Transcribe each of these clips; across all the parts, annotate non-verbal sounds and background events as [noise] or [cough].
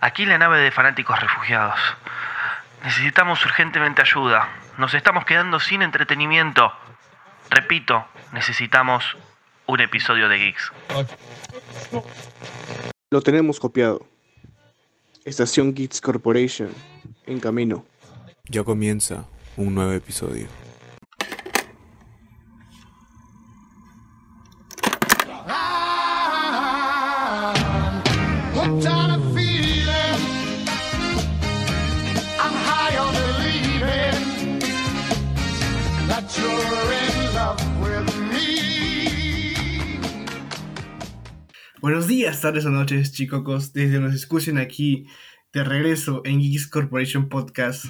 Aquí la nave de fanáticos refugiados. Necesitamos urgentemente ayuda. Nos estamos quedando sin entretenimiento. Repito, necesitamos un episodio de Geeks. Lo tenemos copiado. Estación Geeks Corporation, en camino. Ya comienza un nuevo episodio. Buenos días, tardes o noches, chicocos. Desde nos escuchen aquí de regreso en Geeks Corporation Podcast.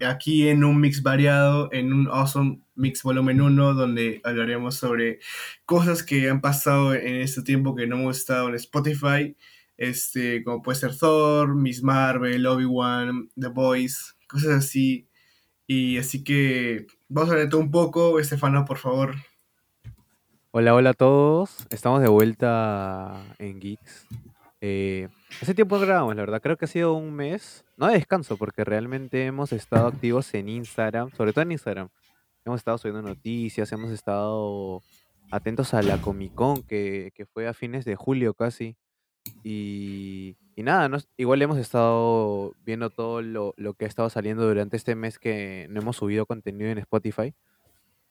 Aquí en un mix variado, en un awesome mix volumen 1, donde hablaremos sobre cosas que han pasado en este tiempo que no hemos estado en Spotify. Este, como puede ser Thor, Miss Marvel, Obi-Wan, The Boys, cosas así. Y así que vamos a de todo un poco. Estefano, por favor. Hola, hola a todos. Estamos de vuelta en Geeks. Eh, hace tiempo no grabamos, la verdad. Creo que ha sido un mes. No de descanso, porque realmente hemos estado activos en Instagram, sobre todo en Instagram. Hemos estado subiendo noticias, hemos estado atentos a la Comic Con, que, fue a fines de julio casi. Y, y nada, igual hemos estado viendo todo lo, lo que ha estado saliendo durante este mes que no hemos subido contenido en Spotify.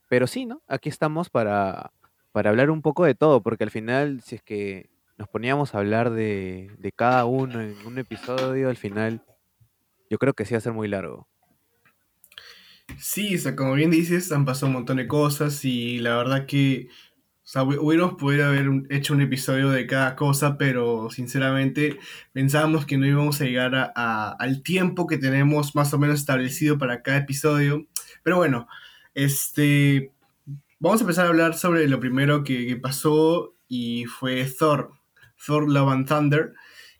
Pero sí, ¿no? Aquí estamos para, para hablar un poco de todo, porque al final, si es que nos poníamos a hablar de, cada uno en un episodio, al final yo creo que sí va a ser muy largo. Sí, o sea, como bien dices, han pasado un montón de cosas y la verdad que, o sea, hu- hubiéramos podido haber hecho un episodio de cada cosa, pero sinceramente pensábamos que no íbamos a llegar a- al tiempo que tenemos más o menos establecido para cada episodio. Pero bueno, este, vamos a empezar a hablar sobre lo primero que, pasó y fue Thor, Thor Love and Thunder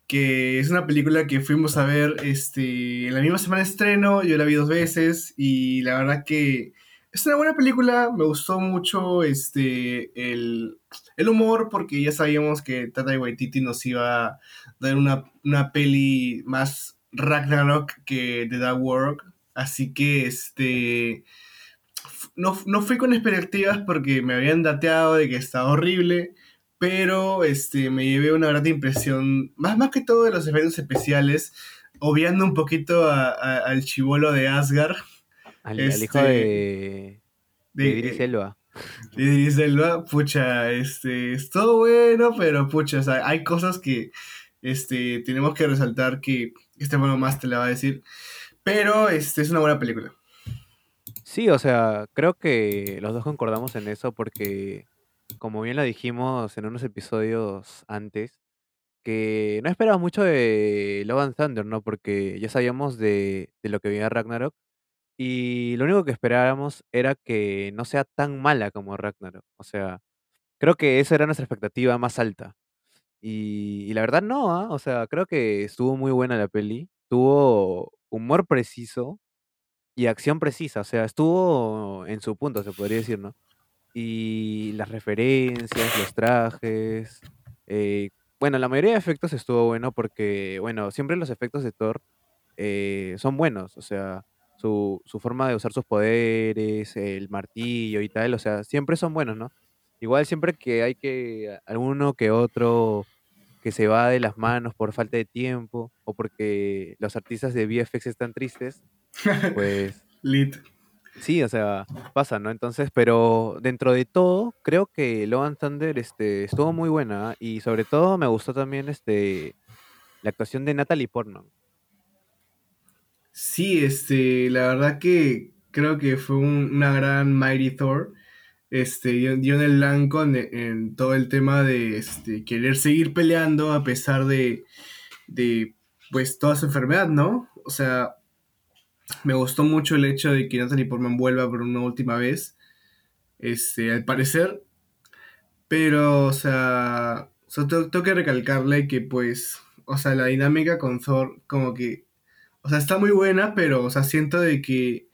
que es una película que fuimos a ver este, en la misma semana de estreno, yo la vi dos veces y la verdad que es una buena película, me gustó mucho este, el, el humor porque ya sabíamos que Tata Waititi nos iba a dar una, una peli más Ragnarok que The Dark World, así que este, no, no fui con expectativas porque me habían dateado de que estaba horrible, pero este, me llevé una gran impresión, más, más que todo de los efectos especiales, obviando un poquito a- a- al chivolo de Asgard, Al, al hijo Este, de, de de, Idris Elba. de Idris Elba, pucha, este, es todo bueno, pero pucha, o sea, hay cosas que este, tenemos que resaltar que este bueno más te la va a decir, pero este, es una buena película. Sí, o sea, creo que los dos concordamos en eso porque, como bien lo dijimos en unos episodios antes, que no esperaba mucho de Love and Thunder, ¿no? Porque ya sabíamos de, de lo que venía Ragnarok y lo único que esperábamos era que no sea tan mala como Ragnarok. O sea, creo que esa era nuestra expectativa más alta. Y, y la verdad no, ¿ah? O sea, creo que estuvo muy buena la peli. Tuvo humor preciso y acción precisa. O sea, estuvo en su punto, se podría decir, ¿no? Y las referencias, los trajes. eh, bueno, la mayoría de efectos estuvo bueno porque, bueno, siempre los efectos de Thor eh, son buenos. O sea, su, su forma de usar sus poderes, el martillo y tal, o sea, siempre son buenos, ¿no? Igual siempre que hay que alguno que otro que se va de las manos por falta de tiempo o porque los artistas de VFX están tristes, [laughs] pues Lit. sí, o sea, pasa, ¿no? Entonces, pero dentro de todo, creo que Love and Thunder este, estuvo muy buena y sobre todo me gustó también este, la actuación de Natalie Portman. Sí, este, la verdad que creo que fue un- una gran Mighty Thor. Este, dio, dio en el blanco en, en todo el tema de este, querer seguir peleando a pesar de, de pues toda su enfermedad, ¿no? O sea, me gustó mucho el hecho de que Natalie Portman vuelva por una última vez, este, al parecer, pero, o sea, o sea, tengo, que recalcarle que pues, o sea, la dinámica con Thor como que o sea, está muy buena, pero, o sea, siento de que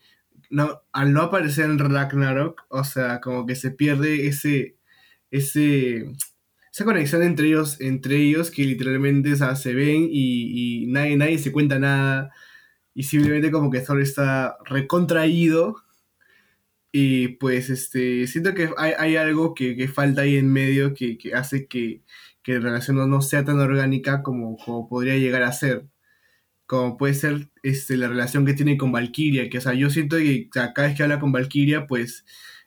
no, al no aparecer en Ragnarok, o sea, como que se pierde ese, ese, esa conexión entre ellos, entre ellos que literalmente o sea, se ven y, y nadie, nadie se cuenta nada. Y simplemente como que Thor está recontraído. Y pues este siento que hay, hay algo que, que falta ahí en medio que, que hace que, que la relación no, no sea tan orgánica como, como podría llegar a ser. Como puede ser este, la relación que tiene con Valkyria, que o sea, yo siento que o sea, cada vez que habla con Valkyria, pues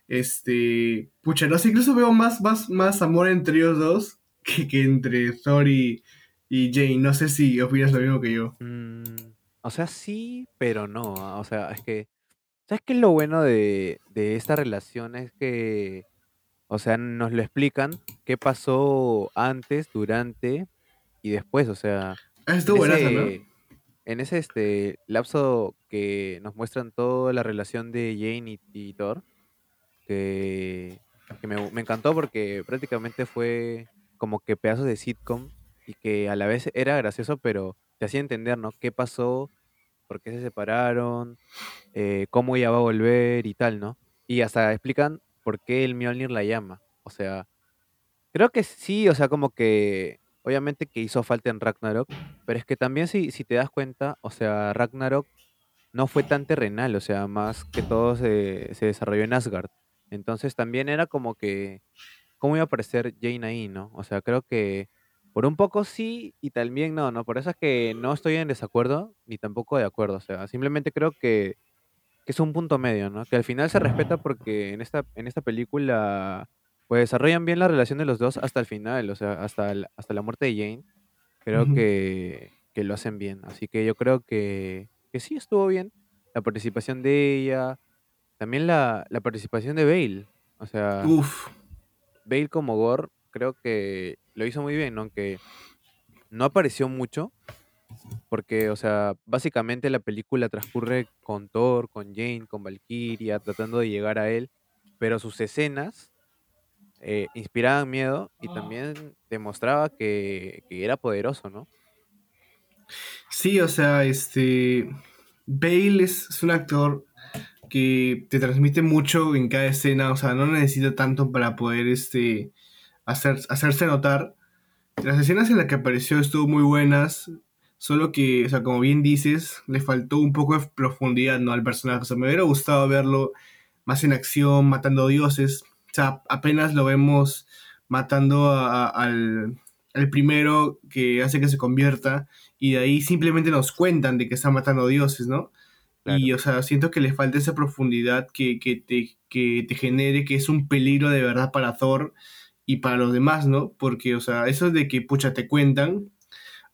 este, pucha, no sé, incluso veo más, más, más amor entre ellos dos que, que entre Thor y, y Jane. No sé si opinas lo mismo que yo. Mm, o sea, sí, pero no. O sea, es que, ¿sabes qué es lo bueno de, de esta relación? Es que, o sea, nos lo explican qué pasó antes, durante y después. O sea, Ah, en estuvo buenazo, ¿no? ese, en ese este, lapso que nos muestran toda la relación de Jane y, y Thor, que, que me, me encantó porque prácticamente fue como que pedazos de sitcom y que a la vez era gracioso, pero te hacía entender, ¿no? ¿Qué pasó? ¿Por qué se separaron? eh, ¿Cómo ella va a volver y tal, ¿no? Y hasta explican por qué el Mjolnir la llama. O sea, creo que sí, o sea, como que obviamente que hizo falta en Ragnarok, pero es que también si, si te das cuenta, o sea, Ragnarok no fue tan terrenal, o sea, más que todo se, se desarrolló en Asgard. Entonces también era como que, ¿cómo iba a aparecer Jane ahí, no? O sea, creo que por un poco sí y también no, ¿no? Por eso es que no estoy en desacuerdo ni tampoco de acuerdo, o sea, simplemente creo que, que es un punto medio, ¿no? Que al final se respeta porque en esta, en esta película pues desarrollan bien la relación de los dos hasta el final, o sea, hasta, el- hasta la muerte de Jane. Creo que, que lo hacen bien. Así que yo creo que, que sí estuvo bien. La participación de ella, también la, la participación de Bale. O sea, Uf, Bale como Gore creo que lo hizo muy bien, ¿no? aunque no apareció mucho, porque, o sea, básicamente la película transcurre con Thor, con Jane, con Valkyria, tratando de llegar a él, pero sus escenas eh, inspiraban miedo y también demostraba que, que era poderoso, ¿no? sí, o sea, este. Bale es, es un actor que te transmite mucho en cada escena, o sea, no necesita tanto para poder este, hacer, hacerse notar. Las escenas en las que apareció estuvo muy buenas, solo que, o sea, como bien dices, le faltó un poco de profundidad, ¿no? al personaje. O sea, me hubiera gustado verlo más en acción, matando dioses. O sea, apenas lo vemos matando a- a- al, al primero que hace que se convierta, y de ahí simplemente nos cuentan de que está matando dioses, ¿no? Y, o sea, siento que le falta esa profundidad que, que te, que te genere que es un peligro de verdad para Thor y para los demás, ¿no? Porque, o sea, eso de que, pucha, te cuentan,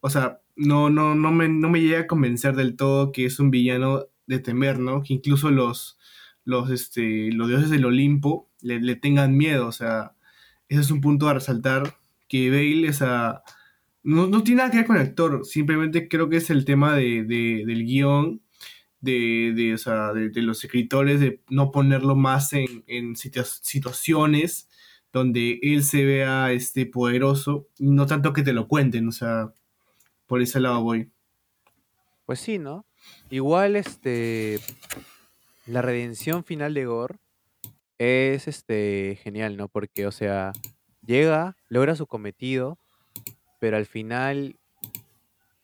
o sea, no, no, no, me, no me llega a convencer del todo que es un villano de temer, ¿no? Que incluso los, los, este, los dioses del Olimpo le, le tengan miedo, o sea, ese es un punto a resaltar, que Bale, o sea, no, no tiene nada que ver con el actor, simplemente creo que es el tema de, de- del guion de, de, o sea, de, de los escritores de no ponerlo más en, en situa- situaciones donde él se vea este, poderoso no tanto que te lo cuenten, o sea, por ese lado voy. Pues sí, ¿no? Igual, este, la redención final de Gore es, este, genial, ¿no? Porque, o sea, llega, logra su cometido, pero al final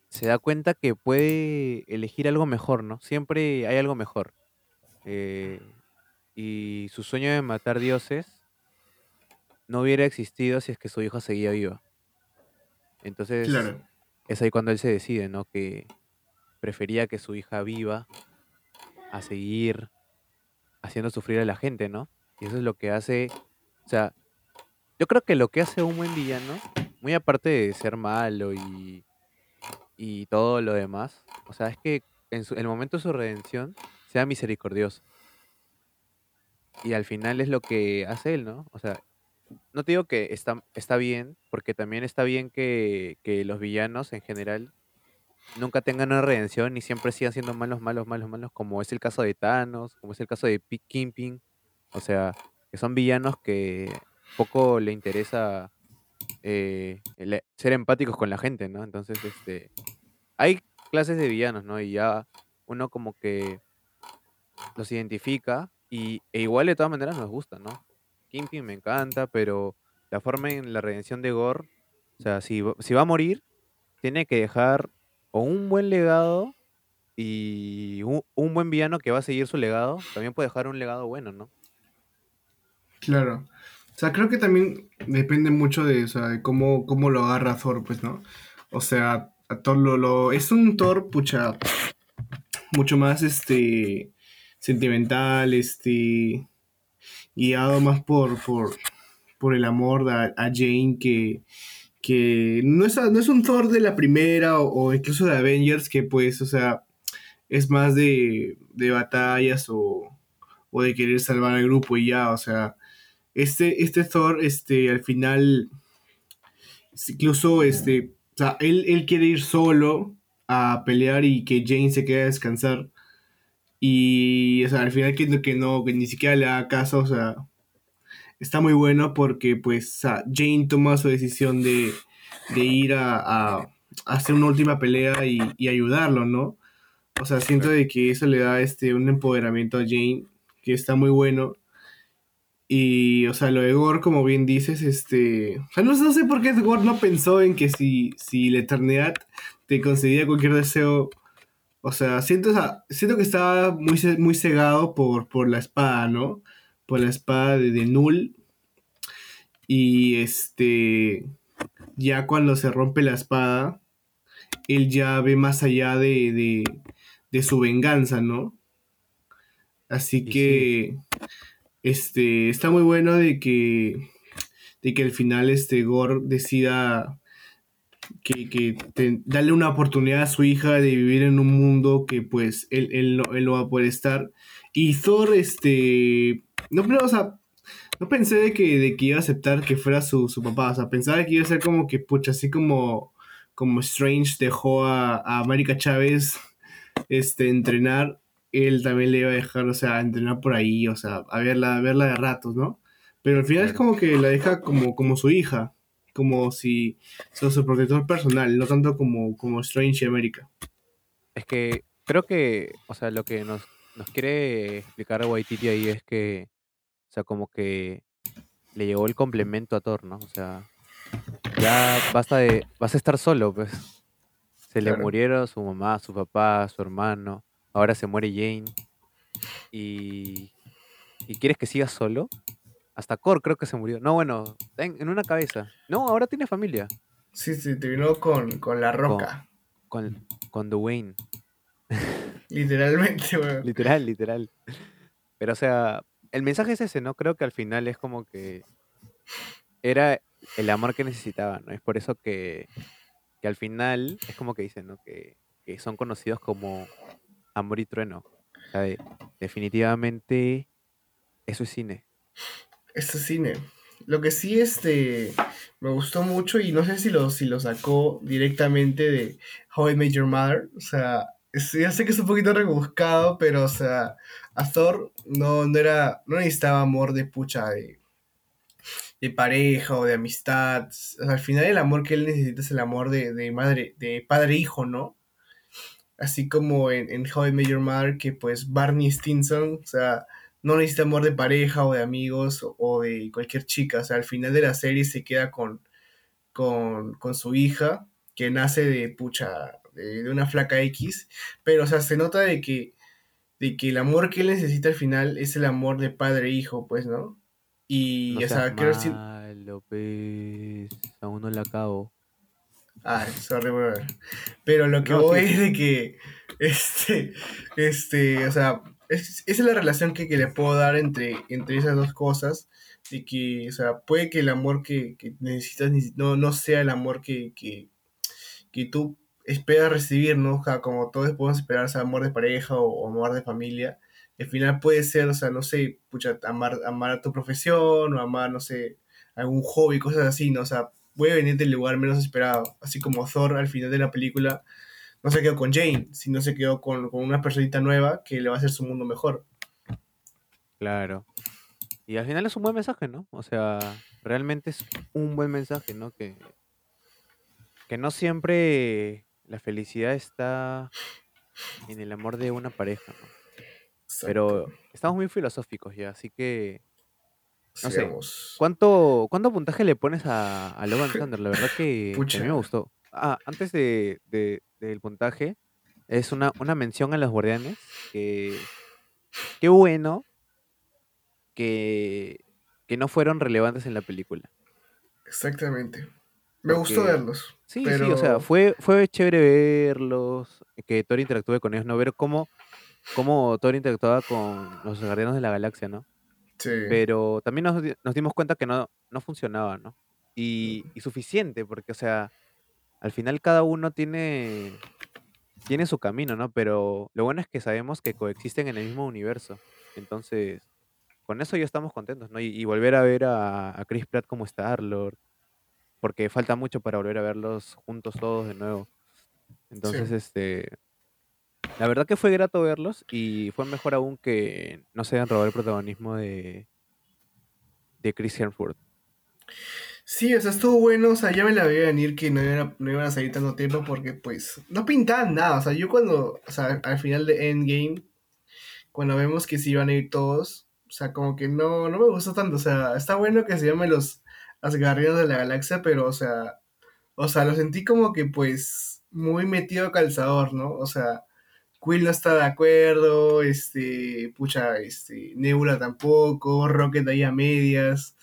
se da cuenta que puede elegir algo mejor, ¿no? Siempre hay algo mejor. Eh, y su sueño de matar dioses no hubiera existido si es que su hija seguía viva. Entonces, Claro. es ahí cuando él se decide, ¿no? Que prefería que su hija viva a seguir haciendo sufrir a la gente, ¿no? Y eso es lo que hace, o sea, yo creo que lo que hace un buen villano, muy aparte de ser malo y, y todo lo demás, o sea, es que en su- el momento de su redención sea misericordioso. Y al final es lo que hace él, ¿no? O sea, no te digo que está, está bien, porque también está bien que, que los villanos en general nunca tengan una redención y siempre sigan siendo malos, malos, malos, malos, como es el caso de Thanos, como es el caso de Pi- Kingpin. O sea, que son villanos que poco le interesa eh, ser empáticos con la gente, ¿no? Entonces, este, hay clases de villanos, ¿no? Y ya uno como que los identifica y e igual de todas maneras nos gusta, ¿no? Kingpin me encanta, pero la forma en la redención de Gore sea, si, va- a morir, tiene que dejar o un buen legado y un, un buen villano que va a seguir su legado. También puede dejar un legado bueno, ¿no? Claro. O sea, creo que también depende mucho de, o sea, de cómo, cómo lo agarra Thor, pues, ¿no? O sea, a Thor lo, lo- es un Thor, pucha, mucho más, este, sentimental, este, guiado más por, por, por el amor a, a Jane que, que no es, no es un Thor de la primera o, o incluso de Avengers que, pues, o sea, es más de, de batallas o, o de querer salvar al grupo y ya, o sea, este, este Thor, este, al final, incluso, este, o sea, él, él quiere ir solo a pelear y que Jane se quede a descansar. Y, o sea, al final que, que no, que ni siquiera le haga caso, o sea, está muy bueno porque, pues, Jane toma su decisión de, de ir a, a- hacer una última pelea y, ayudarlo, ¿no? O sea, siento de que eso le da, este, un empoderamiento a Jane que está muy bueno. Y, o sea, lo de Gore, como bien dices, este... O sea, no, no sé por qué Gore no pensó en que si, si la eternidad te concedía cualquier deseo... O sea, siento, o sea, siento que estaba muy, muy cegado por, por la espada, ¿no? Por la espada de, de Null. Y, este... Ya cuando se rompe la espada, él ya ve más allá de, de, de su venganza, ¿no? Así que este está muy bueno de que de que al final este Gore decida que, que te- darle una oportunidad a su hija de vivir en un mundo que pues él, él, no, él no va a poder estar. Y Thor este no pero, o sea, no pensé de que, de que iba a aceptar que fuera su, su papá. O sea pensaba que iba a ser como que pucha así como como Strange dejó a, a América Chávez este, entrenar, él también le iba a dejar, o sea, entrenar por ahí, o sea, a verla, a verla de ratos, ¿no? Pero al final es como que la deja como, como su hija, como si sea su protector personal, no tanto como, como Strange y América. Es que creo que, o sea, lo que nos, nos quiere explicar Waititi ahí es que, o sea, como que le llegó el complemento a Thor, ¿no? O sea, ya basta de, vas a estar solo, pues. Se le murieron su mamá, su papá, su hermano, ahora se muere Jane. Y, ¿y quieres que sigas solo? Hasta Kor creo que se murió. No, bueno, en, en una cabeza. No, ahora tiene familia. Sí, sí, terminó con, con la roca, Con, con Dwayne. [laughs] literalmente, weón. Literal, literal. Pero o sea, el mensaje es ese, ¿no? Creo que al final es como que era el amor que necesitaba, ¿no? Es por eso que, que al final es como que dicen, ¿no? Que, que son conocidos como amor y trueno. O sea, de- definitivamente eso es cine. Este cine. Lo que sí este, me gustó mucho y no sé si lo, si lo sacó directamente de How I Met Your Mother. O sea, ya sé que es un poquito rebuscado, pero o sea, a Thor no, no era, no necesitaba amor de pucha, de, de pareja o de amistad. O sea, al final el amor que él necesita es el amor de, de madre, de padre-hijo, ¿no? Así como en, en How I Met Your Mother, que pues Barney Stinson, o sea, no necesita amor de pareja o de amigos o, o de cualquier chica. O sea, al final de la serie se queda con, con, con su hija, que nace de pucha, de, de una flaca X. Pero, o sea, se nota de que, de que el amor que él necesita al final es el amor de padre e hijo, pues, ¿no? Y, No o sea, quiero decir. malo, pues. Aún no la acabo. Ah, sorry, brother. Pero lo que No, voy sí. es de que, este, este, o sea, es- esa es la relación que, que le puedo dar entre, entre esas dos cosas. De que, o sea, puede que el amor que, que necesitas no, no sea el amor que, que, que tú esperas recibir, ¿no? O sea, como todos podemos esperar, o sea, amor de pareja o, o amor de familia. Al final puede ser, o sea, no sé, pucha, amar, amar a tu profesión o amar, no sé, algún hobby, cosas así, ¿no? O sea, puede venir del lugar menos esperado. Así como Thor al final de la película no se quedó con Jane, sino se quedó con, con una personita nueva que le va a hacer su mundo mejor. Claro. Y al final es un buen mensaje, ¿no? O sea, realmente es un buen mensaje, ¿no? Que, que no siempre la felicidad está en el amor de una pareja, ¿no? Pero estamos muy filosóficos ya, así que No sé. ¿Cuánto, ¿Cuánto puntaje le pones a, a Love and Thunder? La verdad que, que a mí me gustó. Ah, antes de, de- del puntaje, es una, una mención a los guardianes. Que qué bueno que, que no fueron relevantes en la película. Exactamente. Me gustó verlos. Sí, pero... sí, o sea, fue, fue chévere verlos, que Thor interactúe con ellos, no ver cómo, cómo Thor interactuaba con los guardianes de la galaxia, ¿no? Sí. pero también nos, di- nos dimos cuenta que no, no funcionaba, ¿no? Y, y suficiente, porque, o sea, al final cada uno tiene, tiene su camino, ¿no? Pero lo bueno es que sabemos que coexisten en el mismo universo. Entonces, con eso ya estamos contentos, ¿no? Y, y volver a ver a, a Chris Pratt como Star-Lord, porque falta mucho para volver a verlos juntos todos de nuevo. Entonces, este... La verdad que fue grato verlos y fue mejor aún que no se hayan robado el protagonismo de, de Chris Hemsworth. Sí, o sea, estuvo bueno, o sea, ya me la veía venir que no iban, a, no iban a salir tanto tiempo porque, pues, no pintaban nada, o sea, yo cuando, o sea, al final de Endgame, cuando vemos que se iban a ir todos, o sea, como que no, no me gustó tanto, o sea, está bueno que se llamen los Asgardianos de la Galaxia, pero, o sea, o sea, lo sentí como que, pues, muy metido calzador, ¿no? O sea, Quill no está de acuerdo, este, pucha, este, Nebula tampoco, Rocket ahí a medias,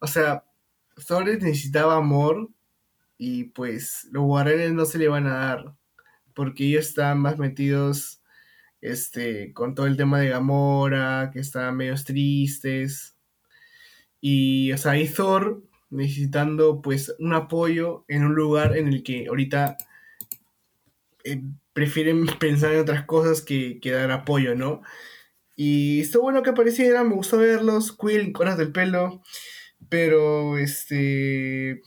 o sea, Thor necesitaba amor y pues los guardianes no se le van a dar porque ellos están más metidos este con todo el tema de Gamora, que están medios tristes y o sea, y Thor necesitando pues un apoyo en un lugar en el que ahorita eh, prefieren [laughs] pensar en otras cosas que, que dar apoyo, ¿no? Y estuvo bueno que aparecieran, me gustó verlos, Quill, coras del pelo, pero este.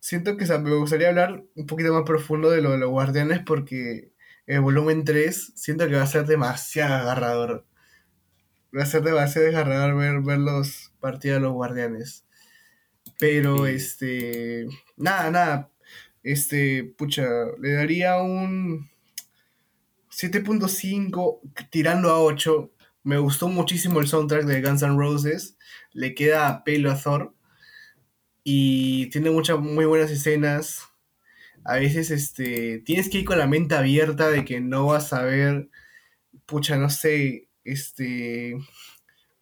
Siento que o sea, me gustaría hablar un poquito más profundo de lo de los guardianes porque el volumen 3 siento que va a ser demasiado agarrador. Va a ser demasiado desgarrador ver, verlos partir a los guardianes. Pero Sí. este. Nada, nada. Este, pucha, le daría un 7.5 tirando a 8. Me gustó muchísimo el soundtrack de Guns N' Roses. Le queda a pelo a Thor. Y tiene muchas muy buenas escenas. A veces este, tienes que ir con la mente abierta de que no vas a ver, pucha, no sé, este,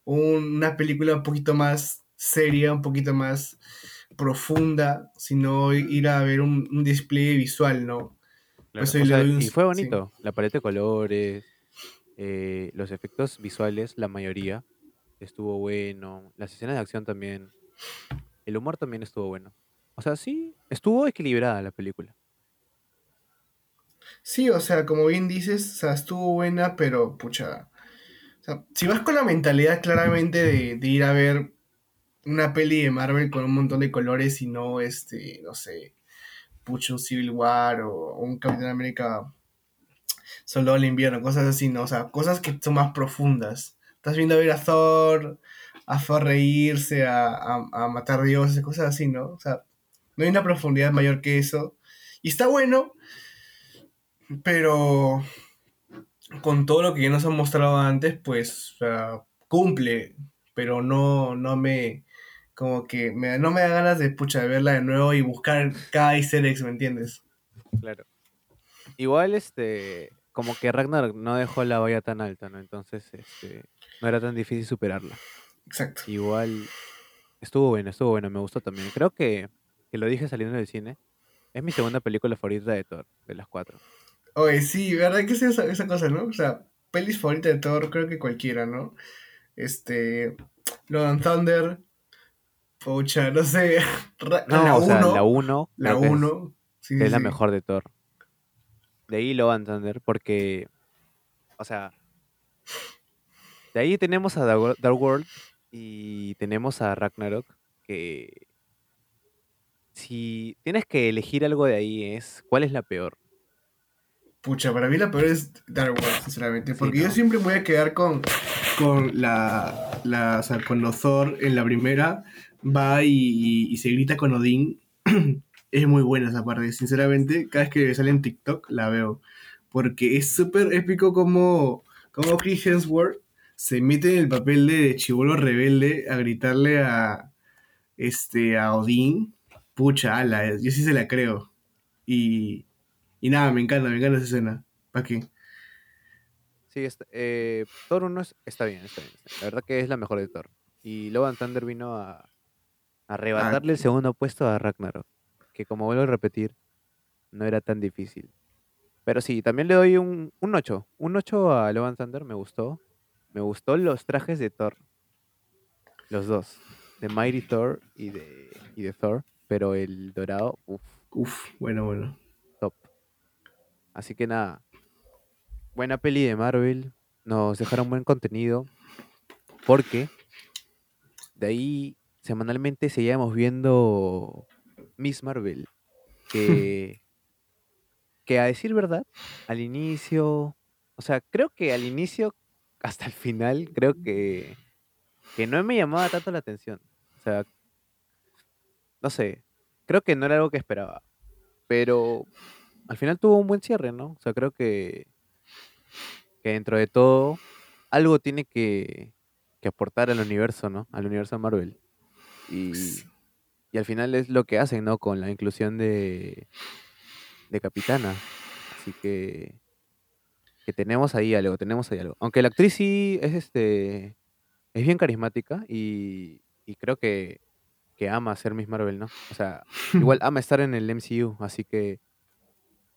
un- una película un poquito más seria, un poquito más profunda, sino ir a ver un, un display visual, ¿no? Claro, o sea, un y fue sí. bonito. La paleta de colores, eh, los efectos visuales, la mayoría, estuvo bueno. Las escenas de acción también. El humor también estuvo bueno. O sea, sí, estuvo equilibrada la película. Sí, o sea, como bien dices, o sea, estuvo buena, pero pucha. O sea, si vas con la mentalidad claramente de, ir a ver una peli de Marvel con un montón de colores y no, este, no sé, pucha, un Civil War o un Capitán América Soldado del Invierno, cosas así, ¿no? O sea, cosas que son más profundas. Estás viendo a ver a Thor, a Thor reírse, a, a, a matar dioses, cosas así, ¿no? O sea, no hay una profundidad mayor que eso. Y está bueno, pero con todo lo que ya nos han mostrado antes, pues cumple, pero no, no me, como que me, no me da ganas de, pucha, de verla de nuevo y buscar cada easter ¿me entiendes? Claro. Igual, este, como que Ragnar no dejó la valla tan alta, ¿no? Entonces, este, no era tan difícil superarla. Exacto. Igual, estuvo bueno, estuvo bueno, me gustó también. Creo que, que lo dije saliendo del cine. Es mi segunda película favorita de Thor, de las cuatro. Oye, sí, ¿verdad que es esa, esa cosa, no? O sea, pelis favorita de Thor, creo que cualquiera, ¿no? Este, and Thunder, pucha, no sé, [laughs] ra- No, la o sea, 1, la 1 la 1, sí, es, sí, la mejor de Thor. De ahí Love and Thunder, porque, o sea, de ahí tenemos a Dark World y tenemos a Ragnarok, que si tienes que elegir algo de ahí es, ¿cuál es la peor? Pucha, para mí la peor es Dark World, sinceramente. Sí, Porque ¿no? yo siempre voy a quedar con, con la, la. O sea, cuando Thor en la primera va y, y- y se grita con Odín. [clears throat] es muy buena esa parte. Sinceramente, cada vez que sale en TikTok la veo. Porque es súper épico como, como Chris Hemsworth se mete en el papel de chivolo rebelde a gritarle a, este, a Odín, pucha, ala, yo sí se la creo. Y, y nada, me encanta, me encanta esa escena. ¿Para qué? Sí, está- eh, Thor 1 es- está bien, está bien. La verdad que es la mejor de Thor. Y Love and Thunder vino a, a arrebatarle el segundo puesto a Ragnarok. Que como vuelvo a repetir, no era tan difícil. Pero sí, también le doy un, un 8. Un 8 a Love and Thunder, me gustó. Me gustó los trajes de Thor. Los dos. De Mighty Thor y de, y de Thor. Pero el dorado, uff, Uf, bueno, bueno. top. Así que nada. Buena peli de Marvel. Nos dejaron buen contenido. Porque de ahí semanalmente seguíamos viendo Miss Marvel. [laughs] Que, que a decir verdad, al inicio. O sea, creo que al inicio hasta el final, creo que, que no me llamaba tanto la atención. O sea, no sé. Creo que no era algo que esperaba. Pero al final tuvo un buen cierre, ¿no? O sea, creo que, que dentro de todo, algo tiene que, que aportar al universo, ¿no? Al universo Marvel. Y, y al final es lo que hacen, ¿no? Con la inclusión de, de Capitana. Así que, que tenemos ahí algo, tenemos ahí algo. Aunque la actriz sí es este es bien carismática y, y creo que, que ama ser Miss Marvel, ¿no? O sea, igual [laughs] ama estar en el MCU, así que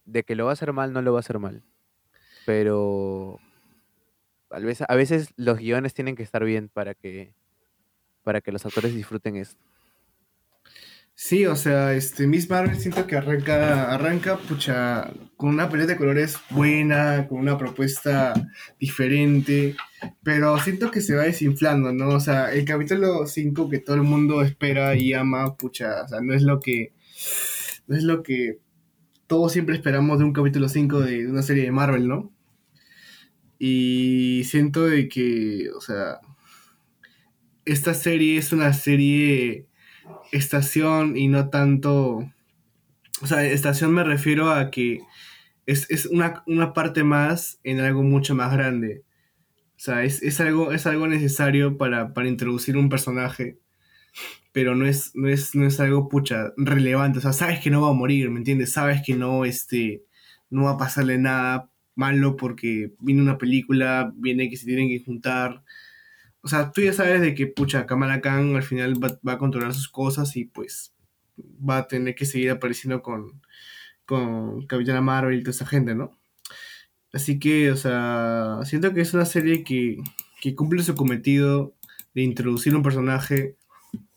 de que lo va a hacer mal, no lo va a hacer mal. Pero a veces, a veces los guiones tienen que estar bien para que, para que los actores disfruten esto. Sí, o sea, este Miss Marvel siento que arranca, arranca, pucha, con una paleta de colores buena, con una propuesta diferente, pero siento que se va desinflando, ¿no? O sea, el capítulo 5 que todo el mundo espera y ama, pucha, o sea, no es lo que, no es lo que todos siempre esperamos de un capítulo 5 de, una serie de Marvel, ¿no? Y siento que, o sea, esta serie es una serie estación y no tanto. O sea, estación me refiero a que es, es una, una parte más en algo mucho más grande. O sea, es, es algo, es algo necesario para, para introducir un personaje, pero no es, no, es, no es algo pucha relevante. O sea, sabes que no va a morir, ¿me entiendes? Sabes que no, este, no va a pasarle nada malo porque viene una película, viene que se tienen que juntar. O sea, tú ya sabes de que, pucha, Kamala Khan al final va, a controlar sus cosas y pues va a tener que seguir apareciendo con, con Capitana Marvel y toda esa gente, ¿no? Así que, o sea, siento que es una serie que, que cumple su cometido de introducir un personaje.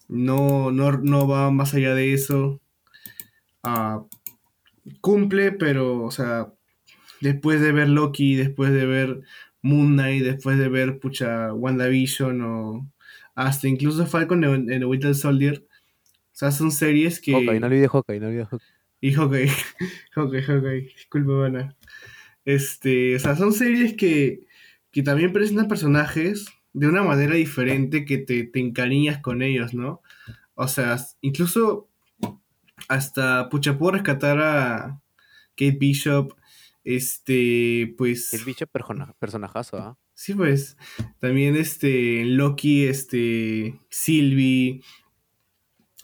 No, no, no va más allá de eso. Ah, cumple, pero, o sea, después de ver Loki, después de ver Moon Knight, después de ver, pucha, WandaVision o hasta incluso Falcon en en The Winter Soldier. O sea, son series que... Hawkeye, no olvides Hawkeye, no olvides Hawkeye. Y Hawkeye, [laughs] Hawkeye, Hawkeye, disculpe, Mana. Este, o sea, son series que, que también presentan personajes de una manera diferente que te, te encariñas con ellos, ¿no? O sea, incluso hasta, pucha, puedo rescatar a Kate Bishop, este, pues... El bicho persona- personajazo, ¿ah? Sí, pues. También este Loki, este Sylvie.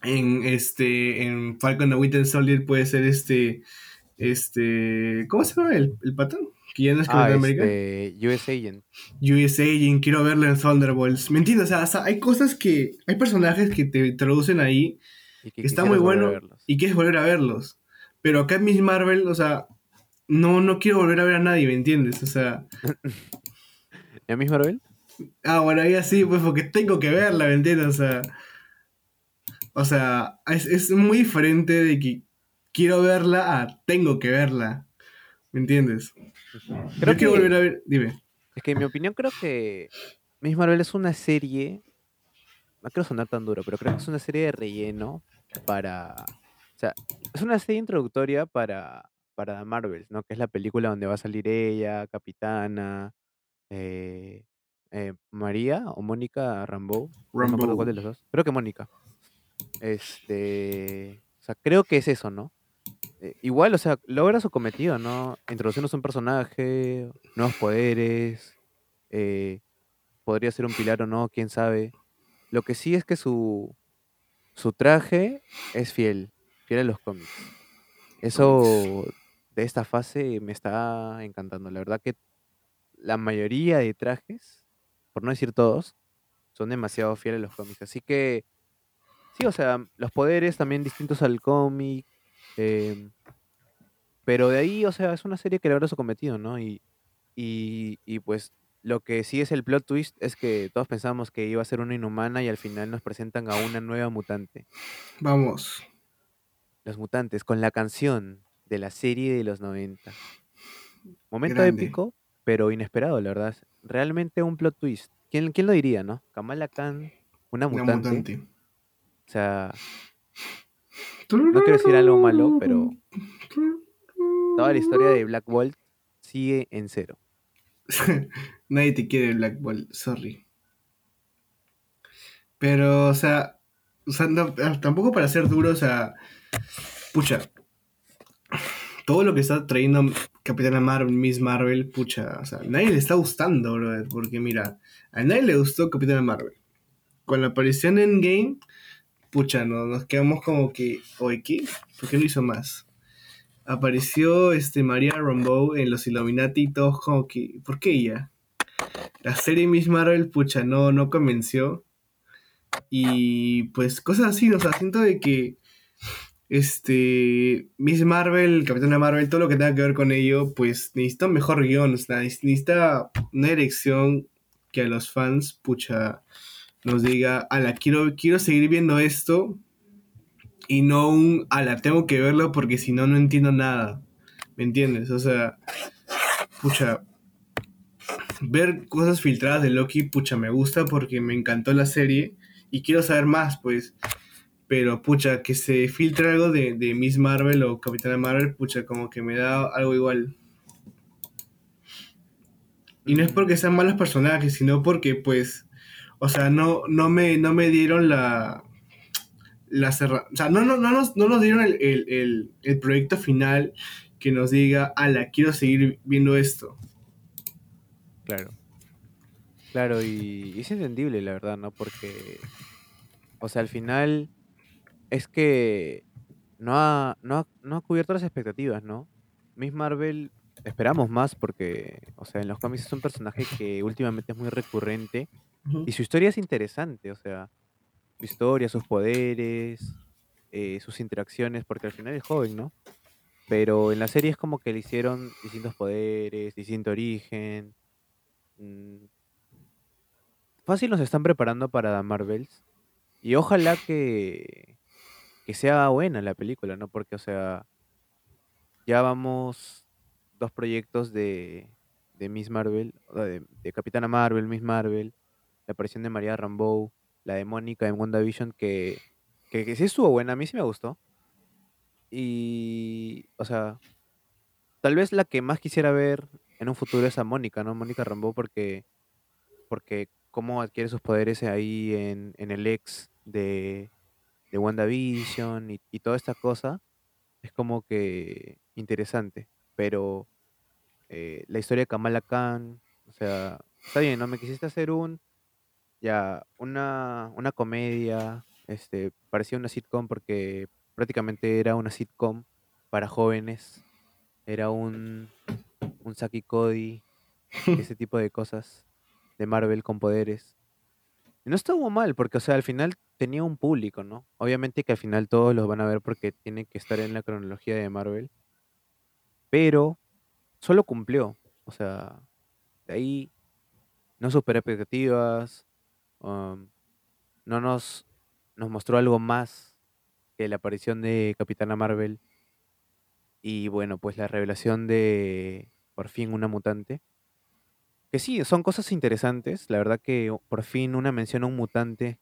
En este. En Falcon and Winter Soldier puede ser este. Este. ¿Cómo se llama el, el patón? Que ya no es Ah, este, US Agent. US Agent, quiero verlo en Thunderbolts. ¿Me entiendes? O sea, o sea, hay cosas que. Hay personajes que te introducen ahí Y que que está muy bueno y quieres volver a verlos. Pero acá en Miss Marvel, o sea. No, no quiero volver a ver a nadie, ¿me entiendes? O sea. ¿Y a Miss Marvel? Ah, bueno, ahí así, pues porque tengo que verla, ¿me entiendes? O sea, o sea es, es muy diferente de que quiero verla a tengo que verla, ¿me entiendes? Creo Yo quiero que- volver a ver, dime. Es que en mi opinión creo que Miss Marvel es una serie, no quiero sonar tan duro, pero creo que es una serie de relleno para, o sea, es una serie introductoria para, para Marvel, ¿no? Que es la película donde va a salir ella, Capitana, eh, eh, María o Mónica Rambeau, no me acuerdo cuál de los dos, creo que Mónica. Este, o sea, creo que es eso, ¿no? Eh, igual, o sea, logra su cometido, ¿no? Introducirnos un personaje, nuevos poderes, podría ser un pilar o no, quién sabe. Lo que sí es que su, su traje es fiel, fiel a los cómics. Eso de esta fase me está encantando. La verdad que la mayoría de trajes, por no decir todos, son demasiado fieles a los cómics. Así que, sí, o sea, los poderes también distintos al cómic. em, pero de ahí, o sea, es una serie que logra su cometido, ¿no? Y, y, y pues lo que sí es el plot twist es que todos pensábamos que iba a ser una inhumana y al final nos presentan a una nueva mutante. Vamos. Los mutantes, con la canción de la serie de los 90. Momento Grande. épico, pero inesperado, la verdad. Realmente un plot twist. ¿Quién, quién lo diría, no? Kamala Khan, una Una mutante. mutante. O sea, no quiero decir algo malo, pero toda la historia de Black Bolt sigue en cero. [laughs] Nadie te quiere Black Ball, sorry. Pero, o sea, o sea, no- ah, tampoco para ser duro, o sea, pucha, todo lo que está trayendo Capitana Marvel, Miss Marvel, pucha, o sea, nadie le está gustando, brother, porque mira, a nadie le gustó Capitana Marvel. Con la aparición en Game, pucha, no, nos quedamos como que, oye, ¿qué? ¿Por qué no hizo más? Apareció este María Rambeau en los Illuminati y todos como que, ¿por qué ella? La serie Miss Marvel, pucha, no, no convenció. Y pues cosas así, o sea, siento de que este Miss Marvel, Capitana Marvel, todo lo que tenga que ver con ello, pues necesita un mejor guion, o sea, necesita una dirección que a los fans, pucha, nos diga, ala, quiero, quiero seguir viendo esto y no un, ala, tengo que verlo porque si no, no entiendo nada. ¿Me entiendes? O sea, pucha, ver cosas filtradas de Loki, pucha, me gusta porque me encantó la serie y quiero saber más, pues. Pero, pucha, que se filtre algo de, de Miss Marvel o Capitana Marvel, pucha, como que me da algo igual. Y no es porque sean malos personajes, sino porque, pues, o sea, no, no, me, no me dieron la... la cerra- o sea, no, no, no, nos, no nos dieron el, el, el, el proyecto final que nos diga, ala, quiero seguir viendo esto. Claro. Claro, y, y es entendible, la verdad, ¿no? Porque, o sea, al final es que no ha, no ha, no ha cubierto las expectativas, ¿no? Miss Marvel esperamos más porque, o sea, en los cómics es un personaje que últimamente es muy recurrente y su historia es interesante, o sea, su historia, sus poderes, eh, sus interacciones, porque al final es joven, ¿no? Pero en la serie es como que le hicieron distintos poderes, distinto origen. mm, Fácil nos están preparando para Marvels. Y ojalá que, que sea buena la película, ¿no? Porque, o sea, ya vamos dos proyectos de, de Miss Marvel, de, de Capitana Marvel, Miss Marvel, la aparición de María Rambeau, la de Mónica en WandaVision, que, que, que sí estuvo buena, a mí sí me gustó. Y, o sea, tal vez la que más quisiera ver en un futuro es a Mónica, ¿no? Mónica Rambeau, porque, porque cómo adquiere sus poderes ahí en, en el ex de, de WandaVision y, y toda esta cosa, es como que interesante. Pero eh, la historia de Kamala Khan, o sea, está bien, ¿no? Me quisiste hacer un, ya, una, una comedia, este, parecía una sitcom porque prácticamente era una sitcom para jóvenes, era un, un Saki Cody, [laughs] ese tipo de cosas de Marvel con poderes. No estuvo mal, porque, o sea, al final tenía un público, ¿no? Obviamente que al final todos los van a ver porque tienen que estar en la cronología de Marvel. Pero solo cumplió. O sea, de ahí no superó expectativas. um, no nos, nos mostró algo más que la aparición de Capitana Marvel. Y bueno, pues la revelación de por fin una mutante. Que sí, son cosas interesantes. La verdad que por fin una mención a un mutante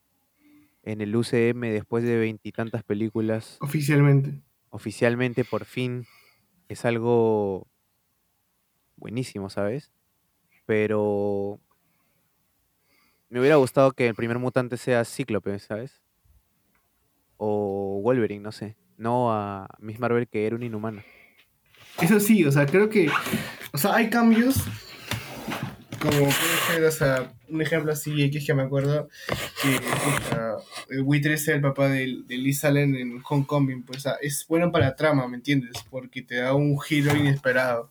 en el UCM después de veintitantas películas, Oficialmente. oficialmente por fin, es algo buenísimo, ¿sabes? Pero me hubiera gustado que el primer mutante sea Cíclope, ¿sabes? O Wolverine, no sé. No a Miss Marvel que era una inhumana. Eso sí, o sea, creo que. O sea, hay cambios. Como puede ser, o sea, un ejemplo así X que me acuerdo, que el buitre sea el papá de, de Liz Allen en Homecoming, pues o sea, es bueno para la trama, ¿me entiendes? Porque te da un giro inesperado.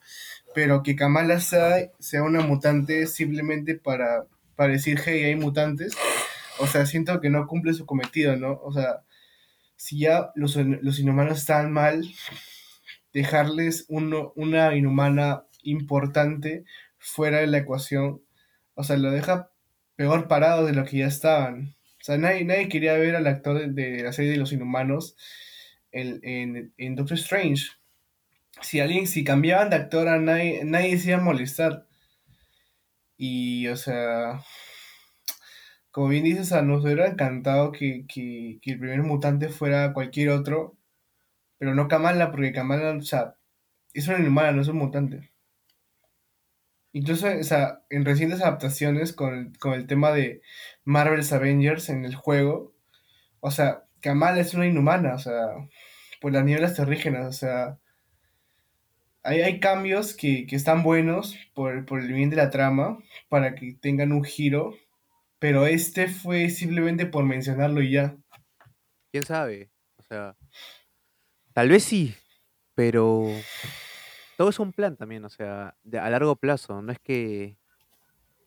Pero que Kamala sea, sea una mutante simplemente para, para decir, hey, hay mutantes, o sea, siento que no cumple su cometido, ¿no? O sea, si ya los, los inhumanos están mal, dejarles uno, una inhumana importante fuera de la ecuación, o sea, lo deja peor parado de lo que ya estaban. O sea, nadie, nadie quería ver al actor de, la serie de los inhumanos en, en, en Doctor Strange. Si alguien, si cambiaban de actor a nadie, nadie se iba a molestar. Y, o sea, como bien dices, a nos hubiera encantado que, que, que el primer mutante fuera cualquier otro, pero no Kamala, porque Kamala, o sea, es una inhumana, no es un mutante. Incluso, o sea, en recientes adaptaciones con, con el tema de Marvel's Avengers en el juego, o sea, Kamala es una inhumana, o sea, por las nieblas terrígenas, o sea, hay, hay cambios que, que están buenos por, por el bien de la trama, para que tengan un giro, pero este fue simplemente por mencionarlo y ya. ¿Quién sabe? O sea, tal vez sí, pero todo es un plan también, o sea, de- a largo plazo. No es que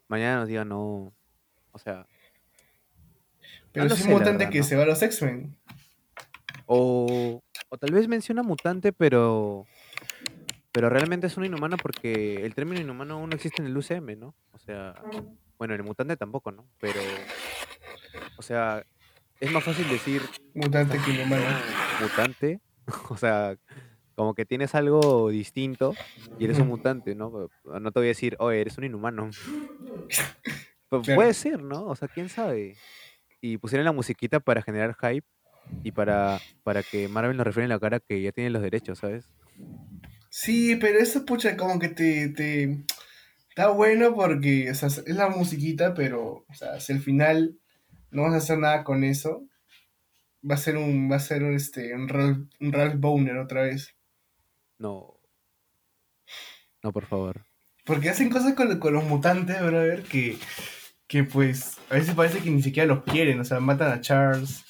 mañana nos digan no. O sea, Pero lo es un mutante verdad, que ¿no? se va a los X-Men. o, o tal vez menciona mutante, pero pero realmente es una inhumana porque el término inhumano aún no existe en el UCM, ¿no? O sea, bueno, el mutante tampoco, ¿no? Pero, o sea, es más fácil decir Mutante que inhumano. no, mutante, [laughs] o sea, como que tienes algo distinto y eres un mutante, ¿no? No te voy a decir, oye, eres un inhumano. Claro. Puede ser, ¿no? O sea, quién sabe. Y pusieron la musiquita para generar hype y para, para que Marvel nos refiere en la cara que ya tiene los derechos, ¿sabes? Sí, pero eso, pucha, como que te, te... Está bueno porque, o sea, es la musiquita, pero, o sea, si al final no vas a hacer nada con eso, va a ser un, va a ser un, este, un Ralph, un Ralph Boner otra vez. No. No, por favor. Porque hacen cosas con, con los mutantes, brother, que, que pues, a veces parece que ni siquiera los quieren, o sea, matan a Charles,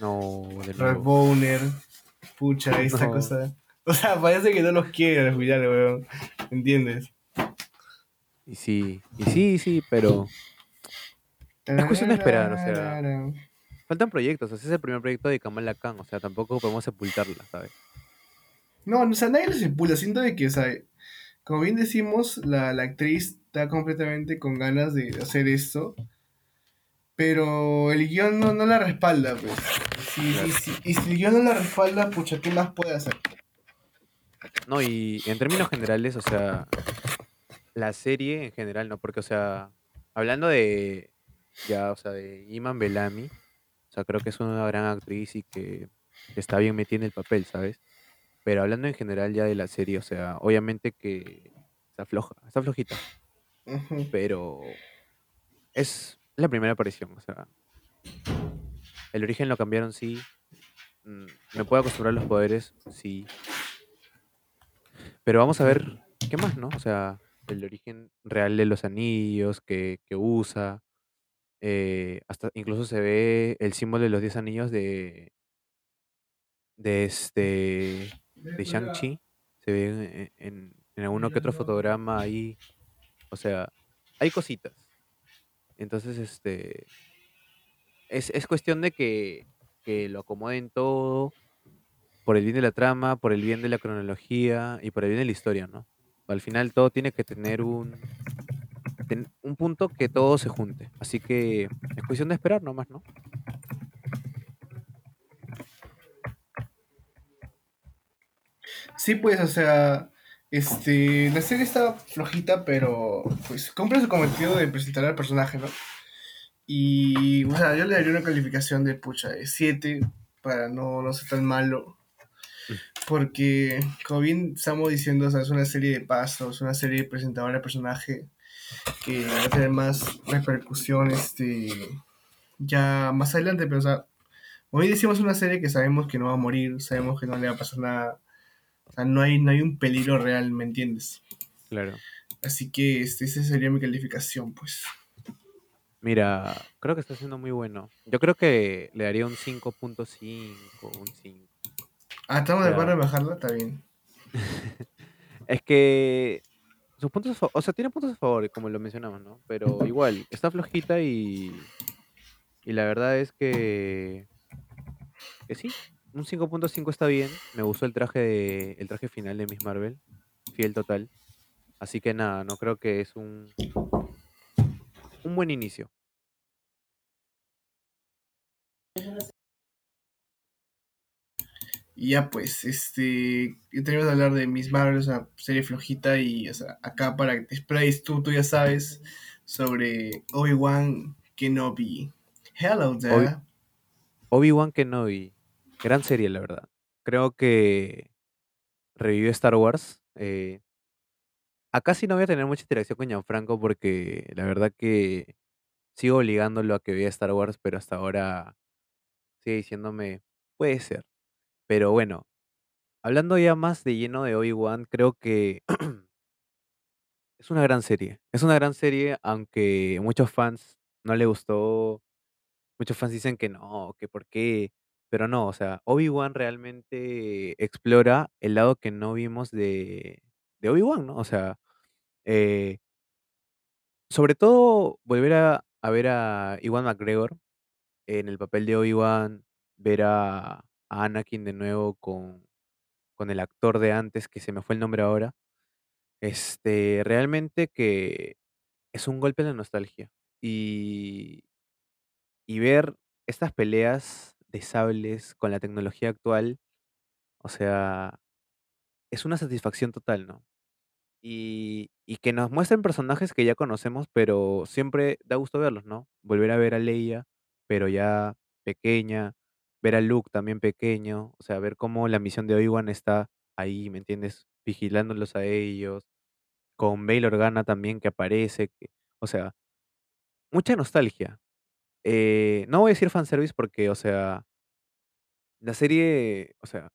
No, de Ralph nuevo. Boner, pucha, esta No. cosa. O sea, parece que no los quieren al final, weón. ¿Entiendes? Y sí, y sí, sí, pero Es cuestión de esperar, o sea. faltan proyectos. O sea, ese es el primer proyecto de Kamala Khan. O sea, tampoco podemos sepultarla, ¿sabes? No, o sea, nadie los impulsa. Siento de que, o sea, como bien decimos, la, la actriz está completamente con ganas de hacer esto. Pero el guion no, no la respalda, pues. Y si el guion no la respalda, pucha, ¿qué más puede hacer? No, y en términos generales, o sea, la serie en general, ¿no? Porque, o sea, hablando de, ya, o sea, de Iman Bellamy, o sea, creo que es una gran actriz y que está bien metida en el papel, ¿sabes? Pero hablando en general ya de la serie, o sea, obviamente que está floja, está flojita, pero es la primera aparición, o sea, el origen lo cambiaron, sí, mm, me puedo acostumbrar a los poderes, sí, pero vamos a ver qué más, ¿no? O sea, el origen real de los anillos que, que usa, eh, hasta incluso se ve el símbolo de los 10 anillos de, de este, de Shang-Chi, se ve en, en, en alguno que otro fotograma ahí, o sea, hay cositas. Entonces, este, es, es cuestión de que, que lo acomoden todo por el bien de la trama, por el bien de la cronología y por el bien de la historia, ¿no? Al final todo tiene que tener un, ten- un punto que todo se junte. Así que es cuestión de esperar nomás, ¿no? Sí, pues, o sea, este, la serie está flojita, pero pues cumple su cometido de presentar al personaje, ¿no? Y, o sea, yo le daría una calificación de pucha, de 7 para no, no ser tan malo. Porque, como bien estamos diciendo, o sea, es una serie de pasos, una serie presentadora de personaje que va a tener más repercusión este, ya más adelante, pero, o sea, hoy decimos una serie que sabemos que no va a morir, sabemos que no le va a pasar nada. O sea, no hay, no hay un peligro real, ¿me entiendes? Claro. Así que este, esa sería mi calificación, pues. Mira, creo que está siendo muy bueno. Yo creo que le daría un 5.5, un 5. Ah, estamos de acuerdo en bajarla, está bien. [laughs] es que sus puntos o sea, tiene puntos a favor, como lo mencionamos, ¿no? Pero igual, está flojita y, y la verdad es que, que sí, un 5.5 está bien. Me gustó el traje de, el traje final de Miss Marvel, fiel total. Así que nada, no creo que es un, un buen inicio. Ya pues, este, tenemos que hablar de Miss Marvel, es una serie flojita y, o sea, acá para que te explayes tú, tú ya sabes sobre Obi-Wan Kenobi. Hello Obi- there. Obi-Wan Kenobi, gran serie, la verdad. Creo que revivió Star Wars. eh, acá sí no voy a tener mucha interacción con Gianfranco porque la verdad que sigo obligándolo a que vea Star Wars, pero hasta ahora sigue diciéndome, puede ser. Pero bueno, hablando ya más de lleno de Obi-Wan, creo que [clears throat] es una gran serie. Es una gran serie, aunque muchos fans no le gustó, muchos fans dicen que no, que por qué, pero no, o sea, Obi-Wan realmente explora el lado que no vimos de, de Obi-Wan, ¿no? O sea, eh, sobre todo volver a, a ver a Iwan McGregor en el papel de Obi-Wan, ver a, a Anakin de nuevo con, con el actor de antes, que se me fue el nombre ahora, este, realmente que es un golpe de nostalgia. Y, y ver estas peleas de sables con la tecnología actual, o sea, es una satisfacción total, ¿no? Y, que nos muestren personajes que ya conocemos, pero siempre da gusto verlos, ¿no? Volver a ver a Leia, pero ya pequeña, ver a Luke también pequeño, o sea, ver cómo la misión de Obi-Wan está ahí, ¿me entiendes? Vigilándolos a ellos, con Bail Organa también que aparece, que, o sea, mucha nostalgia. Eh, no voy a decir fanservice porque, o sea, la serie, o sea,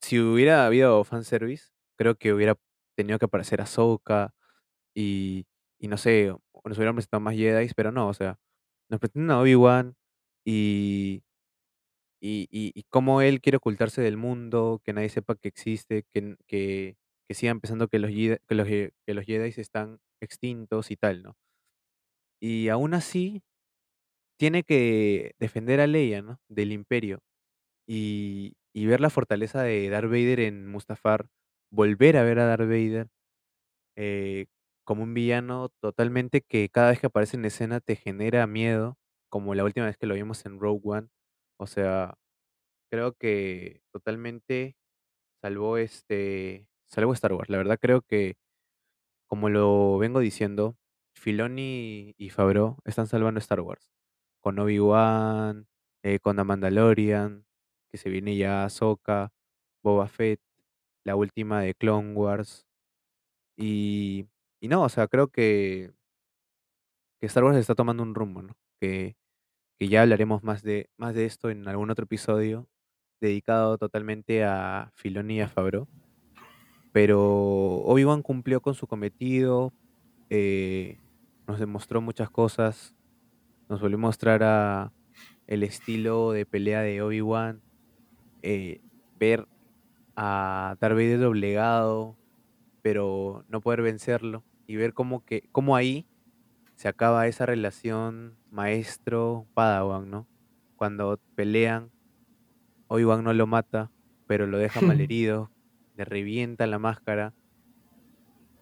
si hubiera habido fanservice, creo que hubiera tenido que aparecer Ahsoka y, no sé, nos hubieran presentado más Jedi, pero no, o sea, nos presentan a Obi-Wan y, y, y, cómo él quiere ocultarse del mundo, que nadie sepa que existe, que, que, que sigan pensando que los, que los, que los Jedi están extintos y tal, ¿no? Y aún así, tiene que defender a Leia, ¿no? Del Imperio. Y, y ver la fortaleza de Darth Vader en Mustafar, volver a ver a Darth Vader eh, como un villano totalmente que cada vez que aparece en escena te genera miedo, como la última vez que lo vimos en Rogue One. O sea, creo que totalmente salvó este, salvó Star Wars. La verdad creo que, como lo vengo diciendo, Filoni y Favreau están salvando Star Wars. Con Obi-Wan, eh, con The Mandalorian, que se viene ya Ahsoka, Boba Fett, la última de Clone Wars. Y, y no, o sea, creo que, que Star Wars está tomando un rumbo, ¿no? Que, que ya hablaremos más de, más de esto en algún otro episodio dedicado totalmente a Filoni y a. Pero Obi-Wan cumplió con su cometido, eh, nos demostró muchas cosas, nos volvió a mostrar a el estilo de pelea de Obi-Wan, eh, ver a Darth Vader doblegado, pero no poder vencerlo, y ver cómo, que, cómo ahí se acaba esa relación maestro-padawan, ¿no? Cuando pelean, Obi-Wan no lo mata, pero lo deja [laughs] malherido, le revienta la máscara.